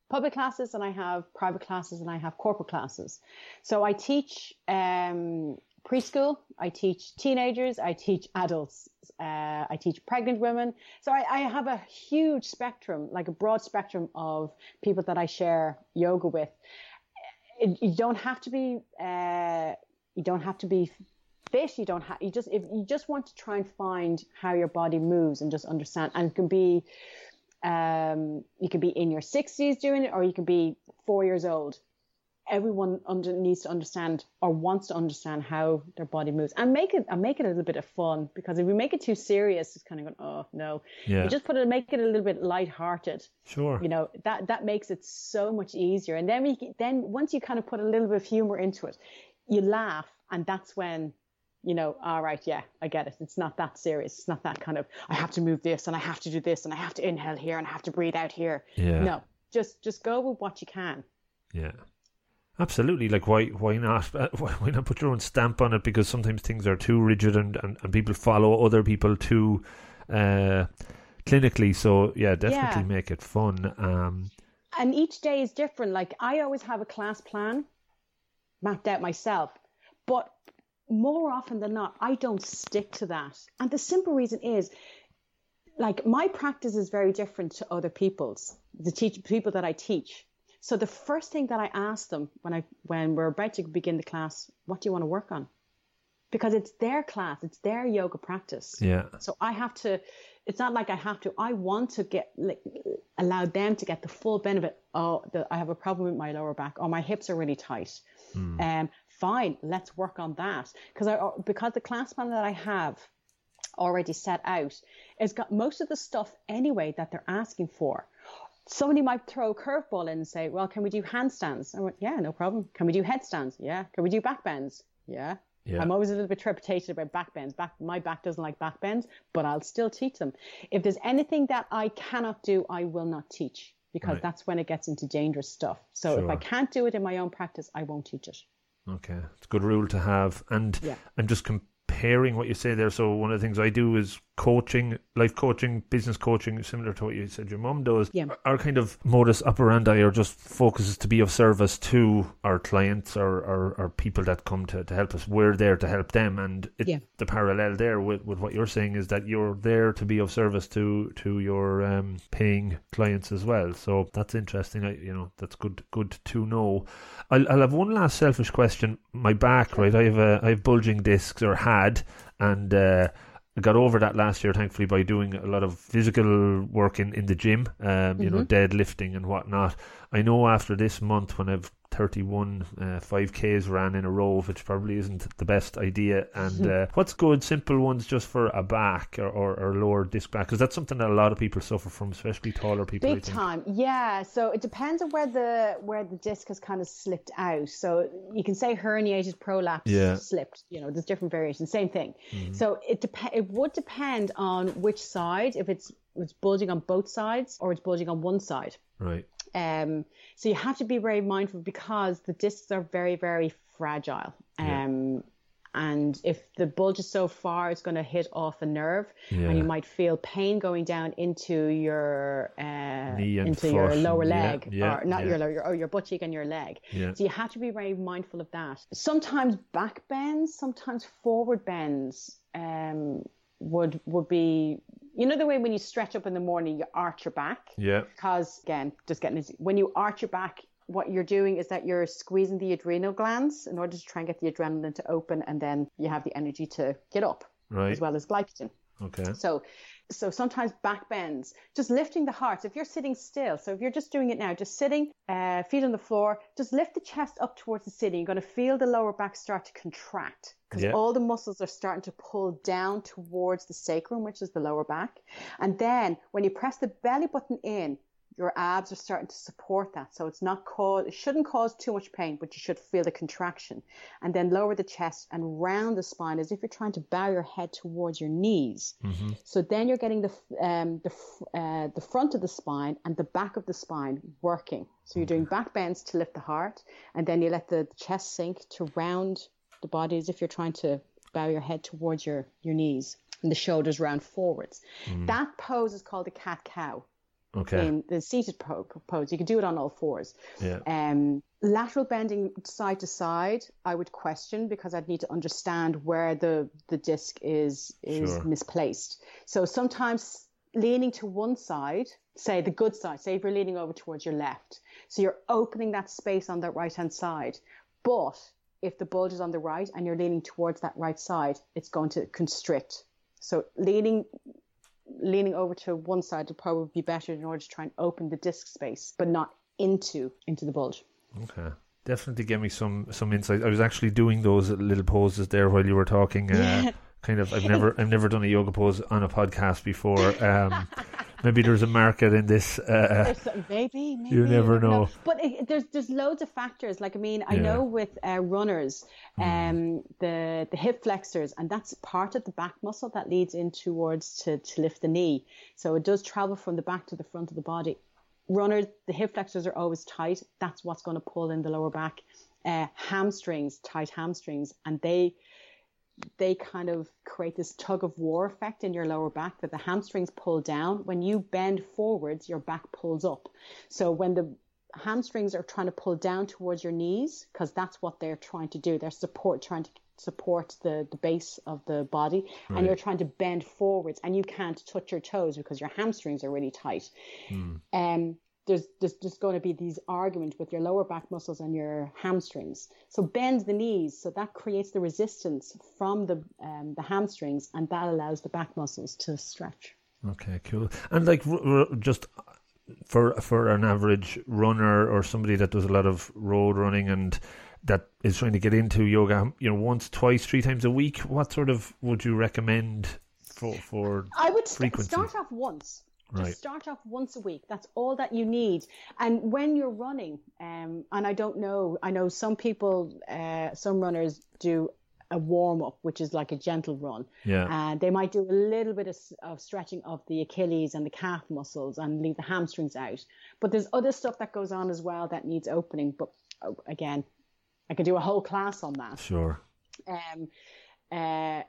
public classes and I have private classes and I have corporate classes. So I teach um, preschool, I teach teenagers, I teach adults, uh, I teach pregnant women. So I, I have a huge spectrum, like a broad spectrum of people that I share yoga with. You don't have to be, uh, you don't have to be fit. You don't have, you just, if you just want to try and find how your body moves and just understand, and it can be, um, you can be in your 60s doing it, or you can be four years old. Everyone under, needs to understand or wants to understand how their body moves, and make it and make it a little bit of fun. Because if we make it too serious, it's kind of going, oh no. Yeah. You just put it, make it a little bit lighthearted Sure. you know that that makes it so much easier and then we then once you kind of put a little bit of humor into it you laugh and that's when you know all right yeah i get it it's not that serious it's not that kind of i have to move this and i have to do this and i have to inhale here and i have to breathe out here Yeah. no just just go with what you can Yeah. Absolutely. Like why why not why why not put your own stamp on it? Because sometimes things are too rigid and, and, and people follow other people too uh, clinically. So yeah, definitely Yeah. make it fun. Um, and each day is different. Like I always have a class plan mapped out myself, but more often than not, I don't stick to that. And the simple reason is, like my practice is very different to other people's. The teach people that I teach. So the first thing that I ask them when I when we're about to begin the class, what do you want to work on? Because it's their class, it's their yoga practice. yeah. So I have to. It's not like I have to. I want to get like, allow them to get the full benefit. Oh, the, I have a problem with my lower back. Oh, my hips are really tight. Um, fine, let's work on that. Because I uh, because the class plan that I have already set out has got most of the stuff anyway that they're asking for. Somebody might throw a curveball in and say, "Well, can we do handstands?" I went, "Yeah, no problem. Can we do headstands? Yeah. Can we do back bends? Yeah." Yeah. I'm always a little bit trepidatious about back bends. Back, my back doesn't like back bends, but I'll still teach them. If there's anything that I cannot do, I will not teach because Right. that's when it gets into dangerous stuff. So if I can't do it in my own practice, I won't teach it. Okay, it's a good rule to have. And Yeah. I'm just comparing what you say there. So one of the things I do is coaching, life coaching, business coaching, similar to what you said your mum does. Yeah. Our kind of modus operandi or just focuses to be of service to our clients or, or, or people that come to, to help us. We're there to help them. And it, Yeah. the parallel there with, with what you're saying is that you're there to be of service to, to your um, paying clients as well. So that's interesting. I, you know, that's good good to know. I'll, I'll have one last selfish question. My back, right? I have a, I have bulging discs or had, and uh, got over that last year, thankfully, by doing a lot of physical work in, in the gym, um, you know, deadlifting and whatnot. I know after this month, when I've 31 uh, 5Ks ran in a row, which probably isn't the best idea. And uh, what's good, simple ones just for a back or, or, or lower disc back? Because that's something that a lot of people suffer from, especially taller people. Big time, yeah. So it depends on where the where the disc has kind of slipped out. So you can say herniated prolapse Yeah. Mm-hmm. slipped. You know, there's different variations. Same thing. So it dep- It would depend on which side. If it's it's bulging on both sides or it's bulging on one side. Right. Um, so you have to be very mindful because the discs are very, very fragile. Yeah. Um, and if the bulge is so far, it's going to hit off a nerve, Yeah. and you might feel pain going down into your uh, into your lower yeah, leg, yeah, or not yeah. your lower, your, or your butt cheek and your leg. Yeah. So you have to be very mindful of that. Sometimes back bends, sometimes forward bends um, would would be. You know the way when you stretch up in the morning, you arch your back Yeah. because again, just getting this, when you arch your back, what you're doing is that you're squeezing the adrenal glands in order to try and get the adrenaline to open, and then you have the energy to get up, Right. as well as glycogen. Okay. So, so sometimes back bends, just lifting the heart. If you're sitting still, so if you're just doing it now, just sitting, uh, feet on the floor, just lift the chest up towards the ceiling. You're going to feel the lower back start to contract because Yeah. all the muscles are starting to pull down towards the sacrum, which is the lower back. And then when you press the belly button in, your abs are starting to support that. So it's not cause, it shouldn't cause too much pain, but you should feel the contraction. And then lower the chest and round the spine as if you're trying to bow your head towards your knees. So then you're getting the um, the uh, the front of the spine and the back of the spine working. So you're doing back bends to lift the heart, and then you let the chest sink to round the body as if you're trying to bow your head towards your your knees and the shoulders round forwards. That pose is called the cat cow Okay. in the seated pose. You can do it on all fours. Yeah. Um, lateral bending side to side, I would question because I'd need to understand where the the disc is is Sure. misplaced. So sometimes leaning to one side, say the good side, say if you're leaning over towards your left, so you're opening that space on that right hand side. But if the bulge is on the right and you're leaning towards that right side, it's going to constrict. So leaning leaning over to one side would probably be better in order to try and open the disc space, but not into into the bulge. Okay. Definitely give me some some insight. I was actually doing those little poses there while you were talking. Uh, kind of. I've never I've never done a yoga pose on a podcast before. Um, maybe there's a market in this. Uh, maybe, maybe You never know. But it, there's there's loads of factors. Like I mean, I Yeah. know with uh, runners, um, the the hip flexors, and that's part of the back muscle that leads in towards to to lift the knee. So it does travel from the back to the front of the body. Runners, the hip flexors are always tight. That's what's going to pull in the lower back. Uh, hamstrings, tight hamstrings, and they they kind of create this tug of war effect in your lower back that the hamstrings pull down. When you bend forwards, your back pulls up. So when the hamstrings are trying to pull down towards your knees, because that's what they're trying to do, they're support trying to support the, the base of the body, and you're trying to bend forwards, and you can't touch your toes because your hamstrings are really tight. Um, there's, there's just going to be these arguments with your lower back muscles and your hamstrings. So bend the knees. So that creates the resistance from the um, the hamstrings, and that allows the back muscles to stretch. okay, cool. And like r- r- just for for an average runner or somebody that does a lot of road running and that is trying to get into yoga, you know, once, twice, three times a week, what sort of would you recommend for for I would Frequency. start off once. Right. Just start off once a week. That's all that you need. And when you're running, um, and I don't know, I know some people, uh, some runners do a warm up, which is like a gentle run. Yeah. And they might do a little bit of, of stretching of the Achilles and the calf muscles and leave the hamstrings out. But there's other stuff that goes on as well that needs opening. But oh, again, I could do a whole class on that. Sure. Um, uh,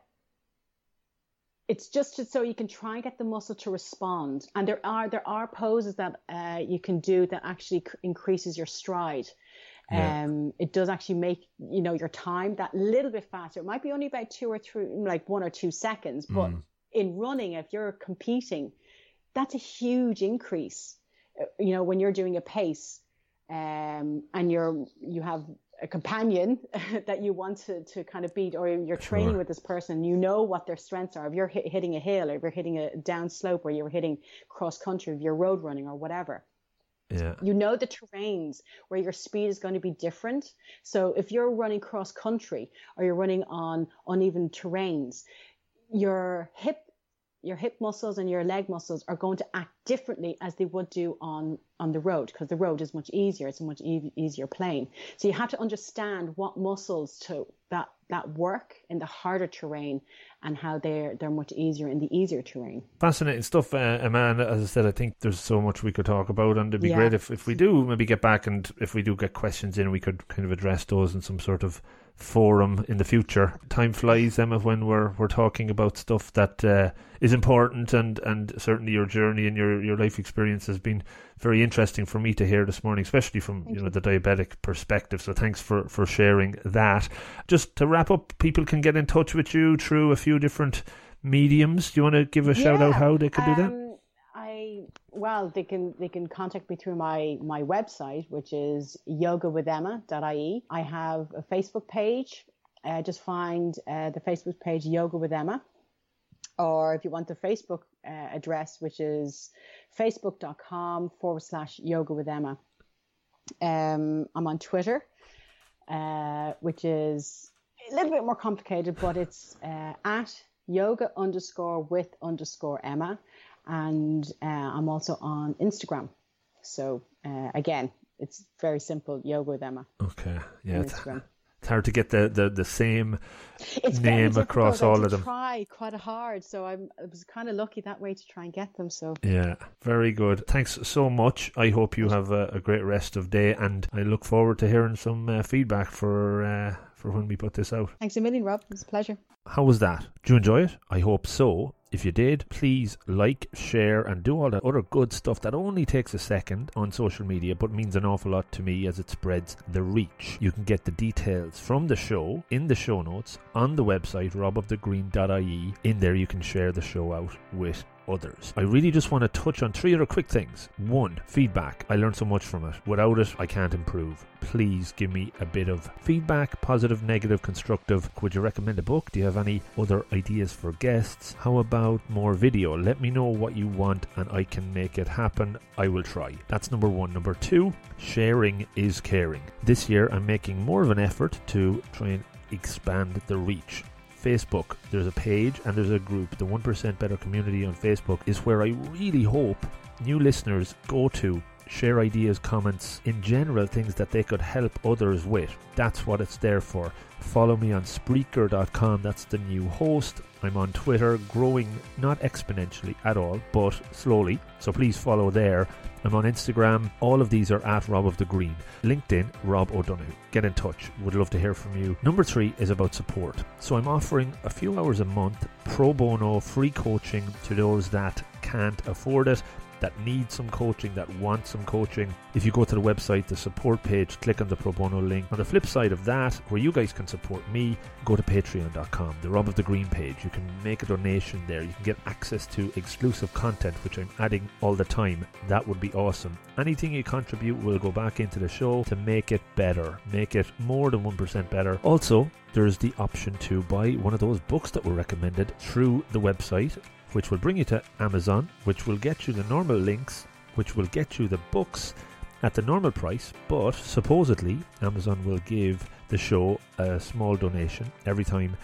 it's just so you can try and get the muscle to respond. And there are there are poses that uh, you can do that actually c- increases your stride. Yeah. Um, it does actually make you know your time that little bit faster. It might be only about two or three, like one or two seconds, but Mm. in running, if you're competing, that's a huge increase. Uh, You know, when you're doing a pace, um, and you're you have a companion that you want to, to kind of beat, or you're training Sure. with this person, you know what their strengths are. If you're hit, hitting a hill, or if you're hitting a down slope, or you're hitting cross country, if you're road running, or whatever, Yeah. you know the terrains where your speed is going to be different. So if you're running cross country or you're running on uneven terrains, your hip your hip muscles and your leg muscles are going to act differently as they would do on on the road because the road is much easier it's a much e- easier plane so you have to understand what muscles to that that work in the harder terrain and how they're they're much easier in the easier terrain Fascinating stuff, uh, Amanda. As I said, I think there's so much we could talk about, and it'd be Yeah. great if, if we do maybe get back and if we do get questions in, we could kind of address those in some sort of forum in the future. Time flies, Emma, when we're we're talking about stuff that uh, is important, and, and certainly your journey and your, your life experience has been very interesting for me to hear this morning, especially from Thank you know you. the diabetic perspective. So thanks for for sharing that. Just to wrap up, people can get in touch with you through a few different mediums. Do you want to give a shout out how they could do that? Well, they can they can contact me through my my website, which is yogawithemma.ie. I have a Facebook page. Uh, just find uh, the Facebook page Yoga with Emma, or if you want the Facebook uh, address, which is facebook.com forward slash Yoga with Emma. Um, I'm on Twitter, uh, which is a little bit more complicated, but it's uh, at yoga underscore with underscore Emma. And uh, I'm also on Instagram. So uh, again, it's very simple yoga with Emma Okay, yeah, it's, it's hard to get the, the, the same. It's name across all of them. Try quite hard, so I'm, I was kind of lucky that way to try and get them. So Yeah, very good. Thanks so much. I hope you have a, a great rest of day, and I look forward to hearing some uh, feedback for uh, for when we put this out. thanks a million, Rob. It's a pleasure. How was that? Did you enjoy it? I hope so. If you did, please like, share, and do all that other good stuff that only takes a second on social media but means an awful lot to me as it spreads the reach. You can get the details from the show in the show notes on the website robofthegreen.ie. In there, you can share the show out with others. I really just want to touch on three other quick things. One, feedback. I learned so much from it. Without it, I can't improve. Please give me a bit of feedback positive, negative, constructive. Would you recommend a book? Do you have any other ideas for guests? How about more video? Let me know what you want and I can make it happen. I will try. That's number one. Number two, sharing is caring. This year, I'm making more of an effort to try and expand the reach. Facebook, there's a page and there's a group. The 1% Better Community on Facebook is where I really hope new listeners go to share ideas, comments, in general, things that they could help others with. That's what it's there for. Follow me on Spreaker.com, that's the new host. I'm on Twitter, growing not exponentially at all, but slowly. So please follow there. I'm on Instagram. All of these are at Rob of the Green. LinkedIn, Rob O'Donoghue. Get in touch. Would love to hear from you. Number three is about support. So I'm offering a few hours a month, pro bono, free coaching to those that can't afford it that need some coaching, that want some coaching. If you go to the website, the support page, click on the pro bono link. On the flip side of that, where you guys can support me, go to patreon.com, the Rob of the Green page. You can make a donation there. You can get access to exclusive content, which I'm adding all the time. That would be awesome. Anything you contribute will go back into the show to make it better, make it more than 1% better. Also, there's the option to buy one of those books that were recommended through the website which will bring you to Amazon, which will get you the normal links, which will get you the books at the normal price, but supposedly Amazon will give the show a small donation every time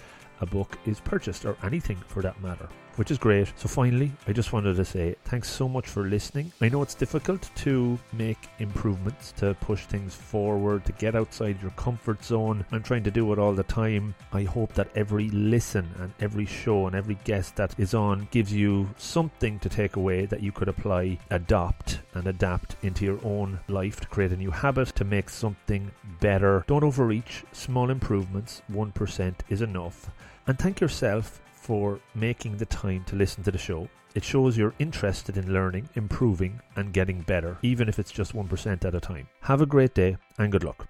a book is purchased, or anything for that matter. Which is great. So, finally, I just wanted to say thanks so much for listening. I know it's difficult to make improvements, to push things forward, to get outside your comfort zone. I'm trying to do it all the time. I hope that every listen and every show and every guest that is on gives you something to take away that you could apply, adopt, and adapt into your own life to create a new habit, to make something better. Don't overreach. Small improvements, 1% is enough. And thank yourself for making the time to listen to the show. It shows you're interested in learning, improving, and getting better, even if it's just 1% at a time. Have a great day and good luck.